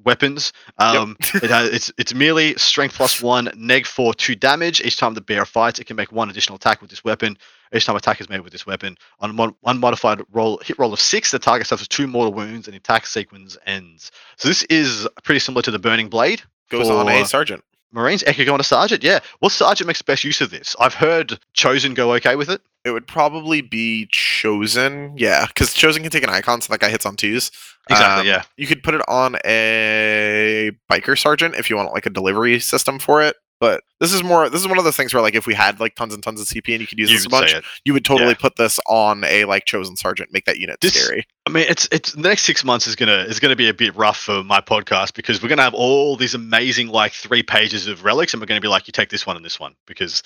weapons. Um, it has it's it's merely strength plus one, neg four, two damage. Each time the bear fights, it can make one additional attack with this weapon. Each time attack is made with this weapon, on one unmodified roll hit roll of six, the target suffers two mortal wounds and the attack sequence ends. So this is pretty similar to the Burning Blade. Goes on a sergeant. Marines, Echo going to Sergeant, yeah. What Sergeant makes the best use of this? I've heard Chosen go okay with it. It would probably be chosen. Yeah, because chosen can take an icon, so that guy hits on twos. Exactly, Um, yeah. You could put it on a biker sergeant if you want like a delivery system for it. But this is more. This is one of those things where like if we had like tons and tons of CP and you could use You this a bunch, you would totally Yeah. put this on a like chosen sergeant, make that unit This- scary. I mean, it's it's the next six months is gonna is gonna be a bit rough for my podcast because we're gonna have all these amazing like three pages of relics, and we're gonna be like, you take this one and this one because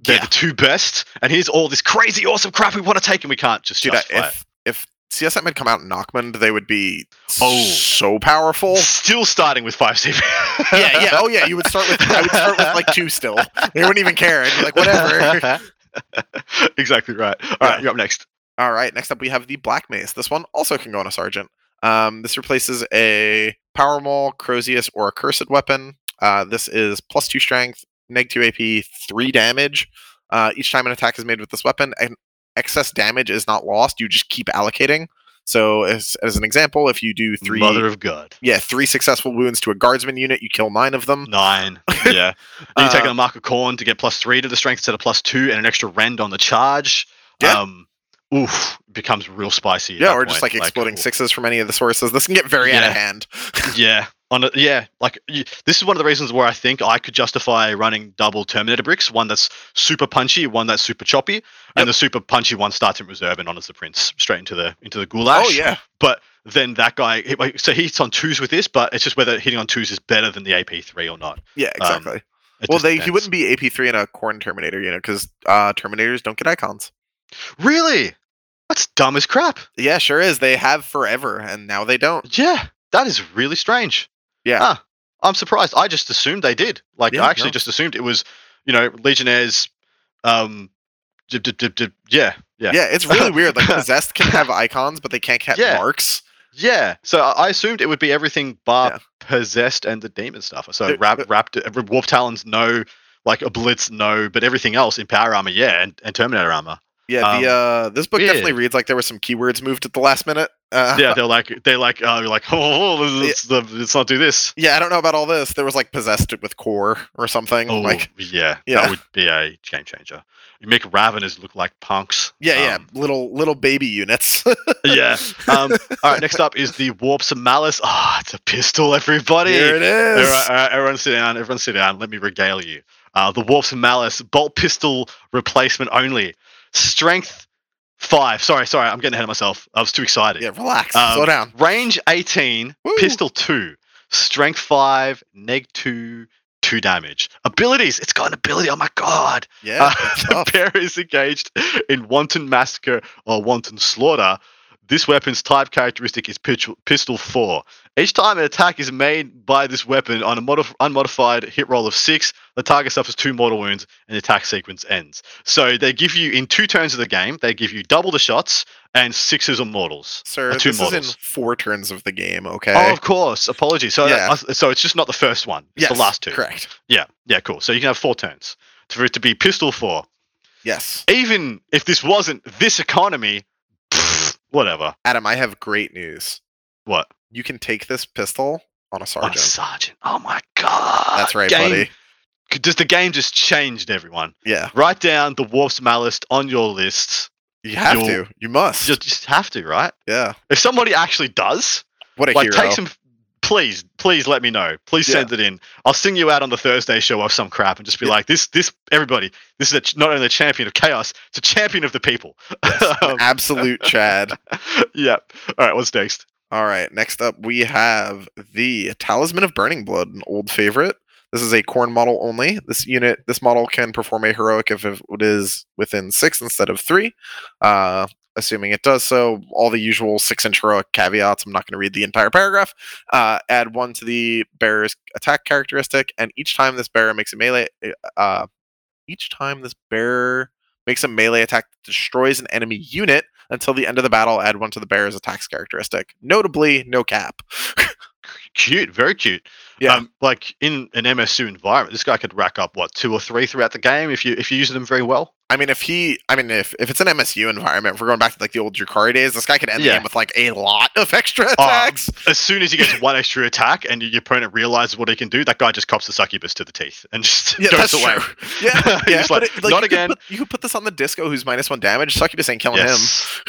they're Yeah. the two best, and here's all this crazy awesome crap we want to take, and we can't just Dude, I- justify if if CSM had come out in Nachmund, they would be Oh. so powerful. Still starting with five CP. <laughs> yeah, yeah. Oh, yeah. You would start with. I would start with like two still. They wouldn't even care. I'd be like, whatever. <laughs> exactly right. All Yeah. right, you're up next. All right. Next up, we have the Black Mace. This one also can go on a sergeant. Um, this replaces a Power Maul, Crozius, or a Cursed weapon. Uh, this is plus two strength, neg two AP, three damage. Uh, each time an attack is made with this weapon, and excess damage is not lost. You just keep allocating. So, as, as an example, if you do three, Mother of God. yeah, three successful wounds to a guardsman unit, you kill nine of them. Nine. <laughs> Yeah. then you take Uh, a mark of Khorne to get plus three to the strength instead of plus two, and an extra rend on the charge. Yeah. Um, oof, becomes real spicy. Yeah, or just like exploding ooh. sixes from any of the sources. This can get very out of hand. <laughs> Yeah. On a, yeah, like you, this is one of the reasons where I think I could justify running double Terminator bricks. One that's super punchy, one that's super choppy, Yep. and the super punchy one starts in reserve and honors the prince straight into the into the goulash. Oh yeah, But then that guy, so he hits on twos with this, but it's just whether hitting on twos is better than the AP three or not. yeah, Um, exactly. It well, they he wouldn't be AP three in a Khorne Terminator you know, because uh, Terminators don't get icons. really. That's dumb as crap. Yeah, sure is. They have forever, and now they don't. Yeah, that is really strange. Yeah. Ah, I'm surprised. I just assumed they did. Like, Yeah, I actually no. just assumed it was you know, Legionnaires. Um, d- d- d- yeah, yeah, Yeah, it's really weird. Like <laughs> possessed can have icons, but they can't have Yeah. marks. yeah. So I assumed it would be everything bar Yeah. possessed and the demon stuff. So There- rap, Raptor, Warp Talons, no. Like a Blitz, no. But everything else in Power Armor, yeah, and, and Terminator Armor. Yeah, the uh, this book weird. definitely reads like there were some keywords moved at the last minute. Uh, yeah, they're <laughs> like they're like uh, like <laughs> oh, let's, let's, let's not do this. yeah, I don't know about all this. There was like possessed it with core or something. Oh, Like, yeah, <laughs> Yeah. that would be a game changer. You make Raveners look like punks. yeah, yeah, Um, little little baby units. yeah. Um, all right, next up is the Warps of Malice. Ah, it's a pistol, everybody. Here it is. All right, all right, everyone sit down. Everyone sit down. Let me regale you. Uh, the Warps of Malice bolt pistol replacement only. Strength five. Sorry, sorry. I'm getting ahead of myself. I was too excited. Yeah, relax. Um, Slow down. Range 18, Woo. pistol 2, strength 5, neg 2, 2 damage. Abilities. It's got an ability. Oh my god. Yeah, Uh, <laughs> the pair is engaged in wanton massacre or wanton slaughter. This weapon's type characteristic is pistol, pistol 4. Each time an attack is made by this weapon on a modif- unmodified hit roll of 6, the target suffers 2 mortal wounds and the attack sequence ends. So they give you, in two turns of the game, they give you double the shots and sixes or mortals. Sir, or two this is in four turns of the game. Okay. Oh, of course. Apologies. So, Yeah. so it's just not the first one. It's yes, the last two. Correct. Yeah. Yeah. Cool. So you can have four turns for it to be pistol four. Yes. Even if this wasn't this economy, whatever. Adam, I have great news. What? You can take this pistol on a On a sergeant. sergeant. Oh my god. That's right, Game- buddy. Does the game just changed everyone? Yeah, Write down the Warp's Malice on your list. you have You'll- to. You must. You just have to, right? yeah. If somebody actually does, What a like hero. take some please please let me know please send it in i'll sing you out on the thursday show of some crap and just be Yeah. like this this everybody this is a, ch- not only a champion of chaos it's a champion of the people Um, <laughs> Absolute Chad. <laughs> yeah all right what's next All right. Next up, we have the Talisman of Burning Blood, an old favorite. This is a Khorne model only. This unit, this model can perform a heroic if it is within six instead of three. Uh, assuming it does so, all the usual six-inch heroic caveats. I'm not going to read the entire paragraph. Uh, add one to the bearer's attack characteristic, and each time this bearer makes a melee, uh, each time this bearer makes a melee attack that destroys an enemy unit until the end of the battle, add one to the bearer's attacks characteristic. Notably, no cap. <laughs> cute very cute Yeah. um, like in an msu environment this guy could rack up what two or three throughout the game if you if you use them very well I mean, if he, I mean, if if it's an MSU environment, if we're going back to like the old Drukhari days, this guy could end the game with like a lot of extra Um, attacks. as soon as he gets one extra attack and your opponent realizes what he can do that guy just cops the succubus to the teeth and <laughs> just yeah, goes away true. Yeah, <laughs> yeah, like, it- like, not you could again put- you could put this on the disco, who's minus one damage. Succubus ain't killing him.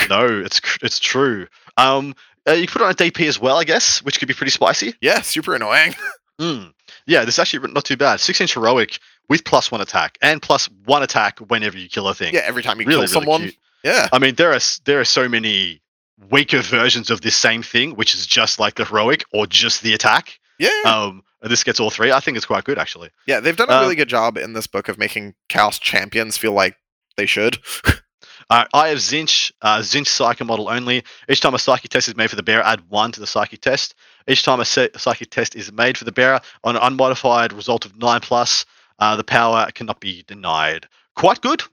no, it's it's true. Um, uh, you put it on a DP as well, I guess, which could be pretty spicy. Yeah, super annoying. <laughs> Mm. Yeah, this is actually not too bad. Six inch heroic with plus one attack and plus one attack whenever you kill a thing. Yeah, every time you really, kill really someone. cute. Yeah, I mean, there are there are so many weaker versions of this same thing, which is just like the heroic or just the attack. yeah, Um, this gets all three. I think it's quite good actually. yeah. They've done a uh, really good job in this book of making Chaos champions feel like they should. <laughs> Uh, I have Tzeentch, uh, Tzeentch Psyker model only. Each time a Psychic test is made for the bear, add one to the Psychic test. Each time a psychic test is made for the bearer on an unmodified result of 9 plus, uh, the power cannot be denied. Quite good.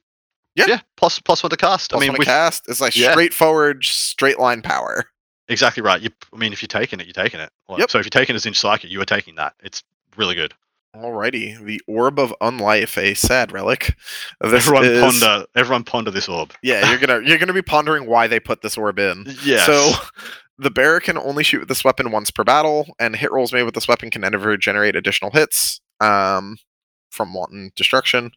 Yeah. Yeah. Plus, plus for the cast. Plus I mean, a with, cast is like yeah. straightforward, straight line power. exactly right. You, I mean, if you're taking it, you're taking it. Like, Yep. So if you're taking a Tzeentch Psyker, you are taking that. It's really good. Alrighty, the Orb of Unlife, a sad relic. This everyone is- ponder. Everyone ponder this orb. Yeah, you're gonna you're gonna be pondering why they put this orb in. <laughs> Yeah. So the bearer can only shoot with this weapon once per battle, and hit rolls made with this weapon can never generate additional hits um, from wanton destruction.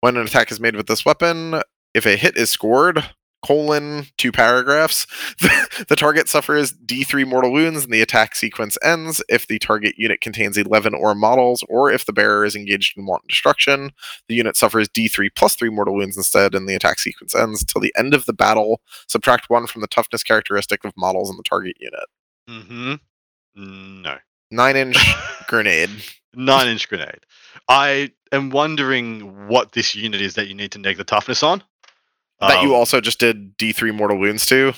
When an attack is made with this weapon, if a hit is scored, colon two paragraphs, <laughs> the, target suffers D3 mortal wounds and the attack sequence ends. If the target unit contains 11 or models, or if the bearer is engaged in wanton destruction, the unit suffers D3 plus 3 mortal wounds instead, and the attack sequence ends. Till the end of the battle, subtract 1 from the toughness characteristic of models in the target unit. Mm-hmm. No. 9 inch <laughs> grenade. Nine inch grenade. I am wondering what this unit is that you need to neg the toughness on. That you Um, also just did D3 mortal wounds to.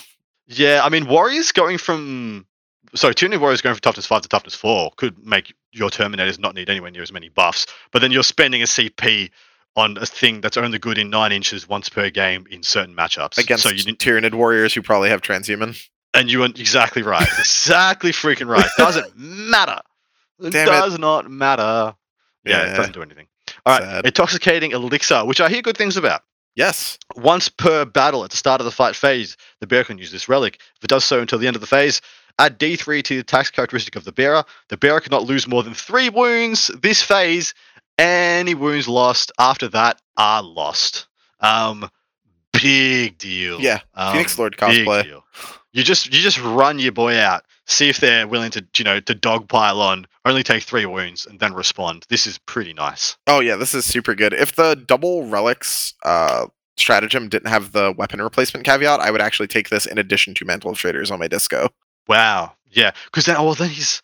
Yeah, I mean, warriors going from. Sorry, two new warriors going from toughness five to toughness four could make your Terminators not need anywhere near as many buffs. But then you're spending a CP on a thing that's only good in nine inches once per game in certain matchups. Against so you Tyranid warriors who probably have transhuman. and you went exactly right, exactly freaking right. Doesn't <laughs> matter. It Damn it. does not matter. Yeah, it doesn't do anything. All right, Sad. intoxicating elixir, which I hear good things about. Yes. Once per battle at the start of the fight phase, the bearer can use this relic. If it does so until the end of the phase, add D3 to the attacks characteristic of the bearer. The bearer cannot lose more than three wounds this phase. Any wounds lost after that are lost. Um, big deal. Yeah. Um, Phoenix Lord big cosplay. deal. You just you just run your boy out, see if they're willing to you know to dogpile on, only take three wounds, and then respond. This is pretty nice. Oh yeah, this is super good. If the double relics uh stratagem didn't have the weapon replacement caveat, I would actually take this in addition to Mantle of Traitors on my disco. Wow. Yeah. Because then, oh, well, then he's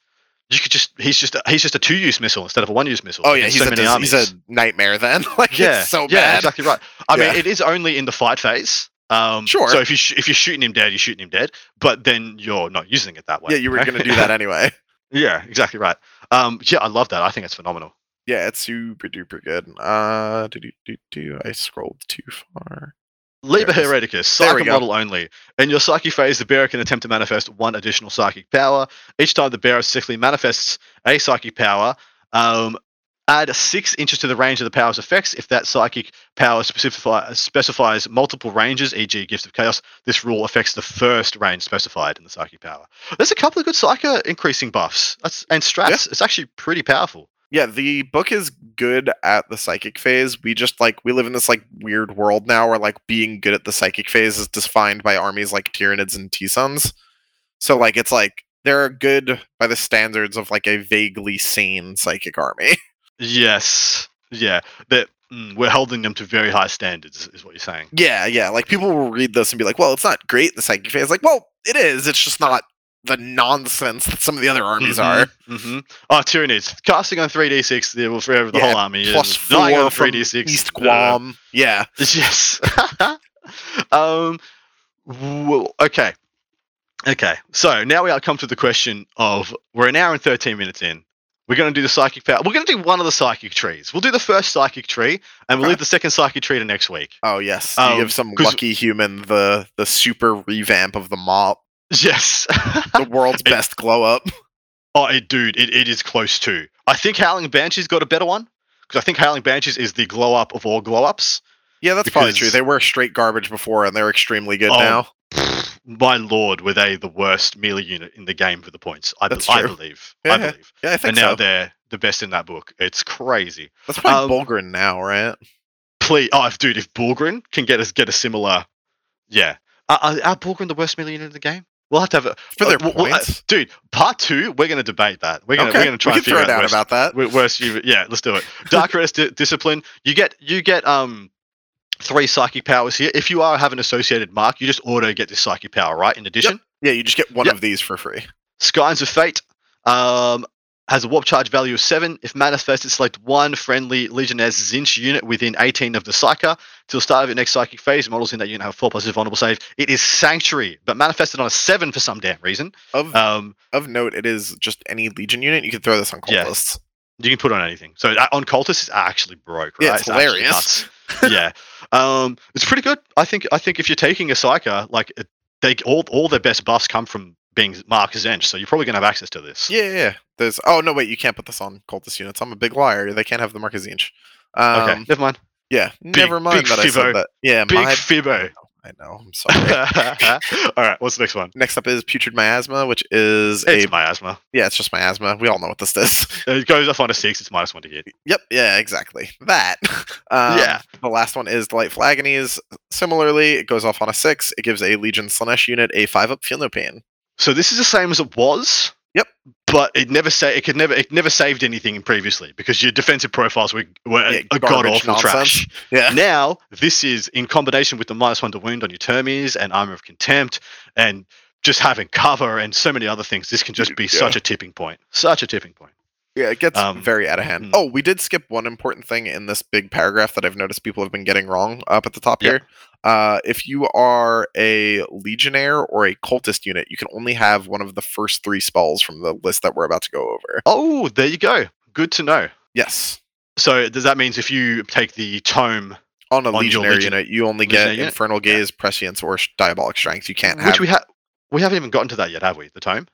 you could just he's just a, he's just a two use missile instead of a one use missile. Oh yeah, he's, so a, many dis- armies. he's a nightmare then. <laughs> like yeah, it's so yeah, bad. exactly right. I mean, it is only in the fight phase. Um, Sure. So if you sh- if you're shooting him dead, you're shooting him dead. But then you're not using it that way. Yeah, you were know? gonna do that anyway. <laughs> yeah, exactly right. Um, yeah, I love that. I think it's phenomenal. Yeah, it's super duper good. Uh, do do do do. I scrolled too far. Liber. Hereticus, psychic model only. In your psychic phase, the bearer can attempt to manifest one additional psychic power. Each time the bearer sickly manifests a psychic power, um, add six inches to the range of the power's effects. If that psychic power specify, specifies multiple ranges, e.g., Gifts of Chaos, this rule affects the first range specified in the psychic power. There's a couple of good psycho increasing buffs That's, and strats. It's actually pretty powerful. Yeah, the book is good at the psychic phase. We just like we live in this like weird world now where like being good at the psychic phase is defined by armies like Tyranids and T-Suns. So like it's like they're good by the standards of like a vaguely sane psychic army. <laughs> Yes. Yeah. That mm, we're holding them to very high standards, is what you're saying. yeah, yeah. Like people will read this and be like, "Well, it's not great the psychic phase." Like, well, it is. It's just not the nonsense that some of the other armies are. Mm-hmm. Oh, Tyranids. Casting on 3d6 they will forever the Yeah, whole army. Plus four on 3d6. East uh, Guam. Yeah. <laughs> Yes. <laughs> um. Well, okay. Okay. So now we are come to the question of we're an hour and 13 minutes in. We're going to do the psychic power. We're going to do one of the psychic trees. We'll do the first psychic tree, and we'll leave the second psychic tree to next week. Oh yes. Um, you give some lucky human the the super revamp of the mop, Yes. the world's <laughs> It- best glow up. Oh, it, dude, it, it is close to. I think Howling Banshees got a better one because I think Howling Banshees is the glow up of all glow ups. Yeah, that's probably true. They were straight garbage before, and they're extremely good Oh, now. My lord, were they the worst melee unit in the game for the points? I, That's I true. believe. Yeah, I believe. Yeah, I think And now so. they're the best in that book. It's crazy. That's probably um, Bullgryn now, right? Please, oh, if, dude, if Bullgryn can get us get a similar, yeah, are, are, are Bullgryn the worst melee unit in the game? We'll have to have a For their uh, well, uh, points. dude. Part two, we're going to debate that. We're going to okay, to try we and figure out worst- about that. Worst yeah, let's do it. Dark <laughs> Arrest di- Discipline. You get you get um three psychic powers here. If you are have an associated mark, you just auto get this psychic power, right? In addition, Yeah, you just get one Yep. of these for free. Skies of Fate um has a warp charge value of seven. If manifested, select one friendly Legionnaires Tzeentch unit within 18 of the Psyker. Till the start of your next psychic phase, models in that unit have four positive vulnerable save. It is Sanctuary, but manifested on a seven for some damn reason. Of Um, of note, it is just any Legion unit. You can throw this on Yeah. cultists. you can put on anything. So uh, on cultists, it's actually broke, right? Yeah, it's actually hilarious. Yeah, um, it's pretty good. I think. I think if you're taking a Psyker, like it, they all all their best buffs come from being Mark Tzeentch, so you're probably gonna have access to this. Yeah, yeah. There's. Oh no, wait, you can't put this on cultist units. I'm a big liar. They can't have the Mark of Tzeentch. Um, okay, never mind. Yeah, never mind big that I said that. Yeah, Big my, Fibbo. I know. I'm sorry. <laughs> all right, what's the next one? Next up is putrid miasma, which is It's a miasma. yeah, it's just miasma. We all know what this <laughs> is. It goes off on a six. It's minus one to hit. Yep, yeah, exactly. That. <laughs> Um, Yeah. The last one is Delightful Agonies. Similarly, it goes off on a six. It gives a Legion Slaanesh unit a five up, feel no pain. So this is the same as it was. Yep. But it never sa- it could never it never saved anything previously because your defensive profiles were, were Yeah, a god awful trash. Yeah. Now this is in combination with the minus one to wound on your termies and armor of contempt and just having cover and so many other things. This can just be Yeah. such a tipping point. Such a tipping point. Yeah, it gets Um, very out of hand. mhm. Oh, we did skip one important thing in this big paragraph that I've noticed people have been getting wrong up at the top Yep. here. Uh, if you are a legionnaire or a cultist unit, you can only have one of the first three spells from the list that we're about to go over. Oh, there you go. Good to know. Yes. So does that means if you take the tome, On a On your legionary legion- unit, you only get unit? infernal gaze, prescience, or sh- diabolic strength. You can't have. which we have, we haven't even gotten to that yet, have we? The tome.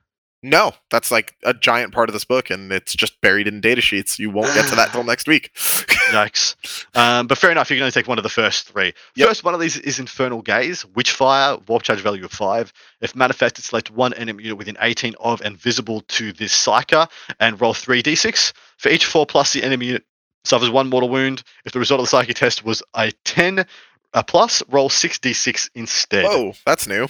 No, that's like a giant part of this book, and it's just buried in data sheets. You won't get to that <sighs> till next week. Yikes. Um, but fair enough, you can only take one of the first three. Yep. First one of these is Infernal Gaze, Witchfire, Warp Charge value of 5. If manifested, select one enemy unit within 18 of and visible to this Psyker and roll 3d6. For each 4 plus, the enemy unit suffers one mortal wound. If the result of the psychic test was a 10 a plus, roll 6d6 instead. Oh, that's new.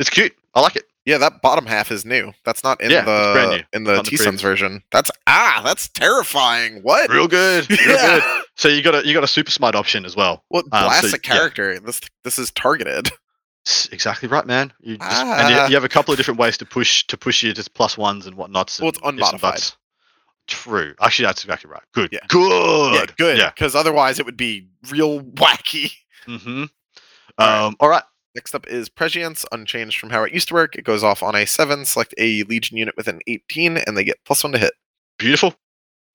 It's cute. I like it. Yeah, that bottom half is new. That's not in Yeah, the in the T Suns version. That's ah, that's terrifying. What? Real good. Real <laughs> Yeah. good. So you got a you got a super smite option as well. What Um, so, a yeah. character? This this is targeted. <laughs> S- Exactly right, man. You just, and you, Ah. you have a couple of different ways to push to push you to plus ones and whatnots. Well, it's unmodified. True. Actually, that's exactly right. Good. Yeah. Good. Yeah, good. Yeah. Because otherwise, it would be real <laughs> wacky. Mm-hmm. All right. Um. All right. Next up is Prescience, unchanged from how it used to work. It goes off on a seven. Select a Legion unit with an eighteen, and they get plus one to hit. Beautiful.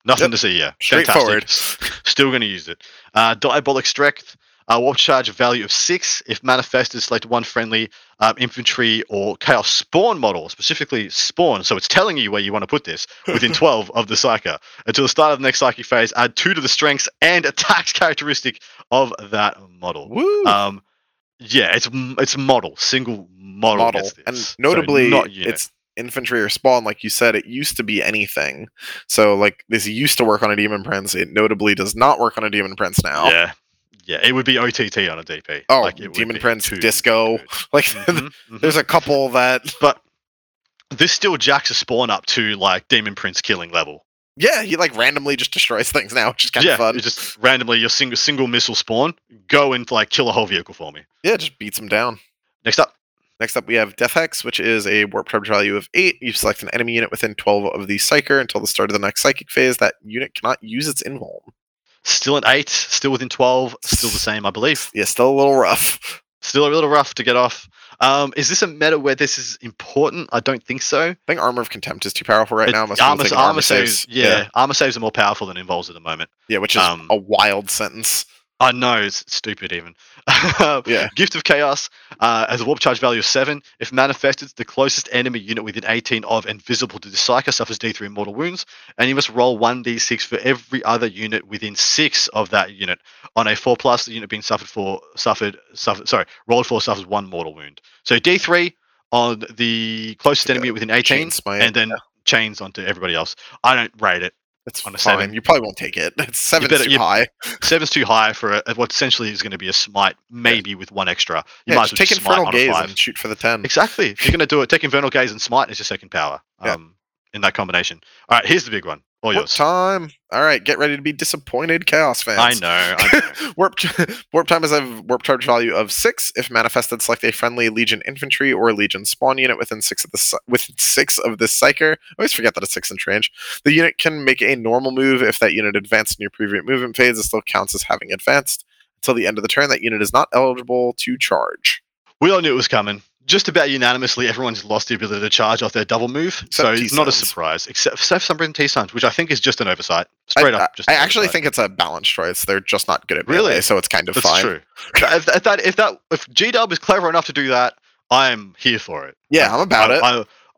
Nothing Yep. to see here. Straightforward. <laughs> Still going to use it. Uh, Diabolic Strength. Uh, warp charge value of six. If manifested, select one friendly um, infantry or chaos spawn model, specifically spawn. So it's telling you where you want to put this <laughs> within 12 of the psyker. Until the start of the next psychic phase, add two to the strengths and attacks characteristic of that model. Woo! Um, yeah, it's it's model, single model. model. And So notably, not it's infantry or spawn, like you said. It used to be anything. So, like this used to work on a demon prince. It notably does not work on a demon prince now. yeah, yeah. It would be OTT on a DP. Oh, Like, it Demon Prince, Disco. good. <laughs> Like Mhm, mhm. there's a couple that but this still jacks a spawn up to like Demon Prince killing level. Yeah, he like randomly just destroys <laughs> things now, which is kind yeah, of fun. just randomly your single single missile spawn go and like kill a whole vehicle for me. yeah, just beats him down. Next up, Next up, we have Death Hex, which is a warp charge value of 8. You select an enemy unit within 12 of the Psyker until the start of the next Psychic phase. That unit cannot use its invuln. still at eight, still within twelve, still the same, I believe. Yeah, still a little rough. Still a little rough to get off. Um, is this a meta where this is important? I don't think so. I think Armor of Contempt is too powerful right It- now. Armor, think armor saves, yeah, yeah. armor saves are more powerful than invulns at the moment. Yeah, which is Um, a wild sentence. I know it's stupid even. <laughs> Yeah. Gift of Chaos uh, has a warp charge value of seven. If manifested, the closest enemy unit within 18 of and visible to the Psyker suffers D3 mortal wounds, and you must roll 1d6 for every other unit within six of that unit. On a four plus, the unit being suffered for suffered suffered sorry rolled four suffers one mortal wound. So D3 on the closest Yeah, enemy within 18, chain and then chains onto everybody else. I don't rate it. It's on a fine. seven. You probably won't take it. <laughs> It's seven's better- too high. Seven's too high for a, what essentially is going to be a smite, maybe with one extra. You Yeah, might just well take Infernal Gaze and shoot for the 10. Exactly. If you're <laughs> going to do it, take Infernal Gaze and Smite as your second power Yeah. um, in that combination. All right, here's the big one. Oh, all Warp yours. time. All right, get ready to be disappointed, Chaos fans. I know. I know. <laughs> warp warp time is a warp charge value of six. If manifested, select a friendly Legion infantry or Legion spawn unit within six of the within six of this psyker. I always forget that it's six inch range. The unit can make a normal move if that unit advanced in your previous movement phase. It still counts as having advanced until the end of the turn. That unit is not eligible to charge. we all knew it was coming. Just about unanimously, everyone's lost the ability to charge off their double move. so it's not a surprise, except for some T Suns, which I think is just an oversight. Straight I, up. Just I actually oversight. think it's a balanced choice. They're just not good at Really? melee, so it's kind of that's fine. true. if, if that, if that, if G Dub is clever enough to do that, I'm here for it. Yeah, I'm about I, it.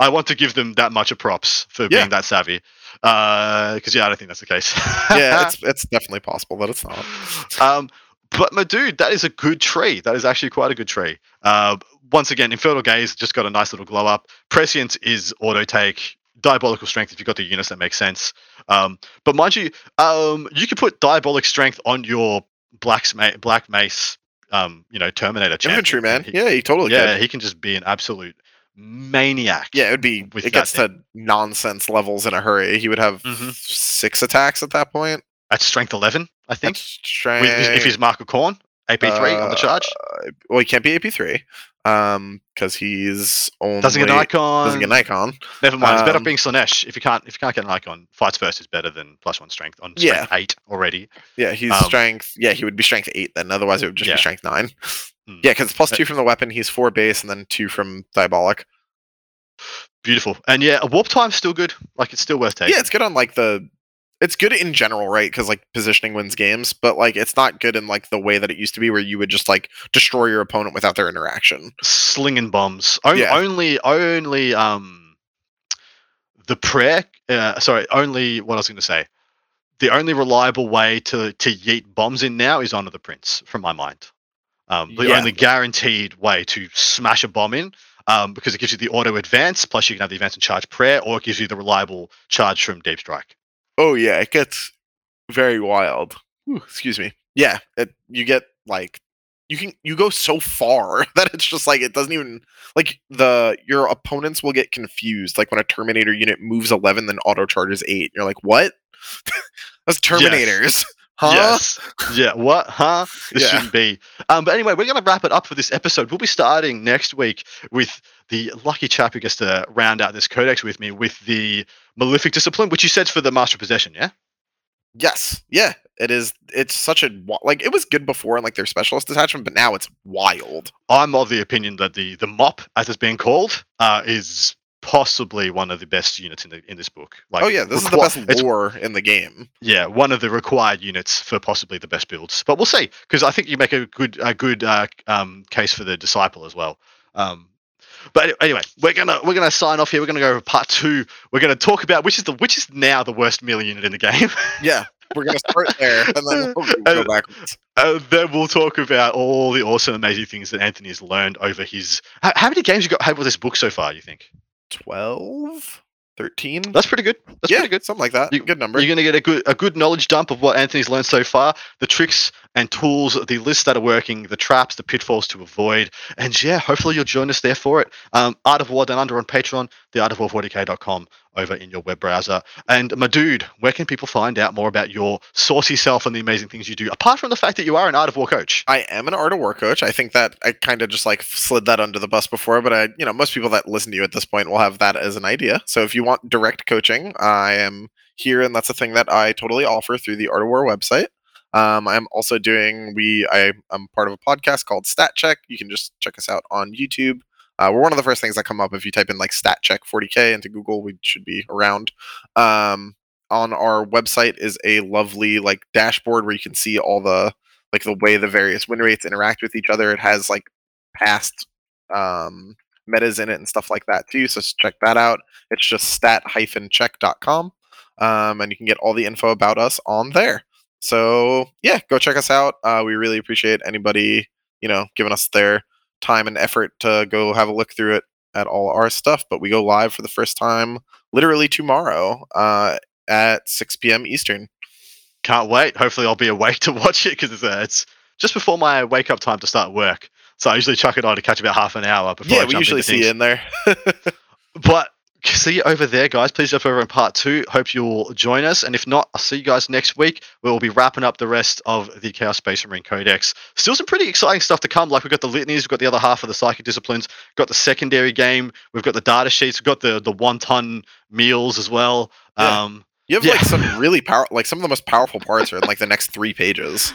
I, I want to give them that much of props for Yeah. being that savvy. Because yeah, I don't think that's the case. yeah, <laughs> it's it's definitely possible that it's not. um, but my dude, that is a good tree. That is actually quite a good tree. Uh, once again, Infernal Gaze just got a nice little glow up. Prescience is auto take. Diabolical Strength if you've got the units that makes sense. Um, but mind you, um, you could put Diabolic Strength on your Black, Sma- Black Mace, um, you know, Terminator champion. Infantry man. He- Yeah, he totally yeah, could. he can just be an absolute maniac. Yeah, it would be. with it gets to nonsense levels in a hurry. He would have Mhm. six attacks at that point. At strength 11, I think. Strength. if he's Mark of Khorne, AP3 on the charge. Uh, well, he can't be AP three, um, because he's only Doesn't get an icon. Doesn't get an icon. Never mind. It's better Um, being Slaanesh. If you can't, if you can't get an icon, fights first is better than plus one strength on Yeah. eight already. Yeah, he's Um, strength. Yeah, he would be strength eight then. Otherwise, it would just Yeah. be strength nine. Hmm. Yeah, because plus two from the weapon. He's four base and then two from diabolic. Beautiful. And yeah, a warp time's still good. Like it's still worth taking. Yeah, it's good on like the it's good in general, right? Because like positioning wins games, but like it's not good in like the way that it used to be, where you would just like destroy your opponent without their interaction. Slinging bombs. O- Yeah. Only, only, um, the prayer. Uh, sorry, only what I was going to say. The only reliable way to to yeet bombs in now is Honor the Prince, from my mind. Um, the Yeah. only guaranteed way to smash a bomb in, um, because it gives you the auto advance, plus you can have the advance and charge prayer, or it gives you the reliable charge from Deep Strike. Oh yeah, it gets very wild. Excuse me. Yeah, it, you get like you can you go so far <laughs> that it's just like it doesn't even like the your opponents will get confused. Like when a Terminator unit moves eleven, then auto charges eight. You're like, what? <laughs> That's Terminators, <laughs> huh? Yes. Yeah. What? Huh? This Yeah. shouldn't be. Um, but anyway, we're going to wrap it up for this episode. We'll be starting next week with the lucky chap who gets to round out this codex with me with the Malefic Discipline, which you said for the Master Possession, yeah? Yes, yeah. It is. It's such a like it was good before in like their specialist detachment, but now it's wild. I'm of the opinion that the the mop, as it's being called, uh, is possibly one of the best units in the in this book. Like, oh yeah, this is the best lore in the game. Yeah, one of the required units for possibly the best builds. But we'll see, because I think you make a good a good uh, um, case for the disciple as well. Um, but anyway, we're gonna we're gonna sign off here. We're gonna go over part two. We're gonna talk about which is the which is now the worst melee unit in the game. <laughs> Yeah, we're gonna start there and then we'll go backwards. uh, then we'll talk about all the awesome, amazing things that Anthony has learned over his. How, how many games you got had with this book so far? You think 12, 13? that's pretty good. That's yeah, pretty good. something like that. You- good number. You're going to get a good a good knowledge dump of what Anthony's learned so far, the tricks and tools, the lists that are working, the traps, the pitfalls to avoid, and yeah, hopefully you'll join us there for it. Um, Art of War Down Under on Patreon, theartofwar40k.com over in your web browser. And my dude, where can people find out more about your saucy self and the amazing things you do, apart from the fact that you are an Art of War coach? I am an art of war coach. I think that I kind of just like slid that under the bus before, but I, you know, most people that listen to you at this point will have that as an idea. So if you want direct coaching, I am here, and that's a thing that I totally offer through the Art of War website. Um, I'm also doing we I am part of a podcast called Stat Check. You can just check us out on YouTube. Uh, we're one of the first things that come up if you type in like Stat Check 40k into Google. We should be around. Um, on our website is a lovely like dashboard where you can see all the like the way the various win rates interact with each other. It has like past um, metas in it and stuff like that too. So check that out. It's just stat-check.com. Um, and you can get all the info about us on there. So yeah, go check us out. Uh, we really appreciate anybody, you know, giving us their time and effort to go have a look through it at all our stuff. But we go live for the first time literally tomorrow uh, at 6 p.m. Eastern. Can't wait. Hopefully, I'll be awake to <laughs> watch it because it's, uh, it's just before my wake up time to start work. So I usually chuck it on to catch about half an hour before. I yeah, we usually see you in there. <laughs> But <laughs> see you over there, guys. Please jump over in part two. Hope you'll join us. And if not, I'll see you guys next week. We'll be wrapping up the rest of the Chaos Space Marine Codex. Still some pretty exciting stuff to come. Like we've got the litanies, we've got the other half of the psychic disciplines, got the secondary game, we've got the data sheets, we've got the the one ton meals as well. Yeah. Um, You have Yeah. like some really power, like some of the most powerful parts are in like the <laughs> next three pages.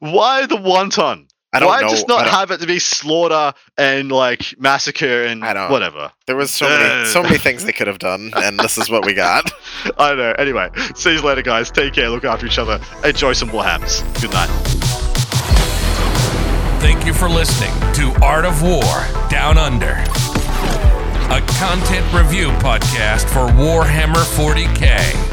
why the wanton? I don't Why know. just not have it to be slaughter and like massacre and I don't- whatever? there was so many, so many things they could have done, and this is what we got. <laughs> I don't know. Anyway, see you later, guys. Take care. Look after each other. Enjoy some Warhams. Good night. Thank you for listening to Art of War Down Under, a content review podcast for Warhammer 40k,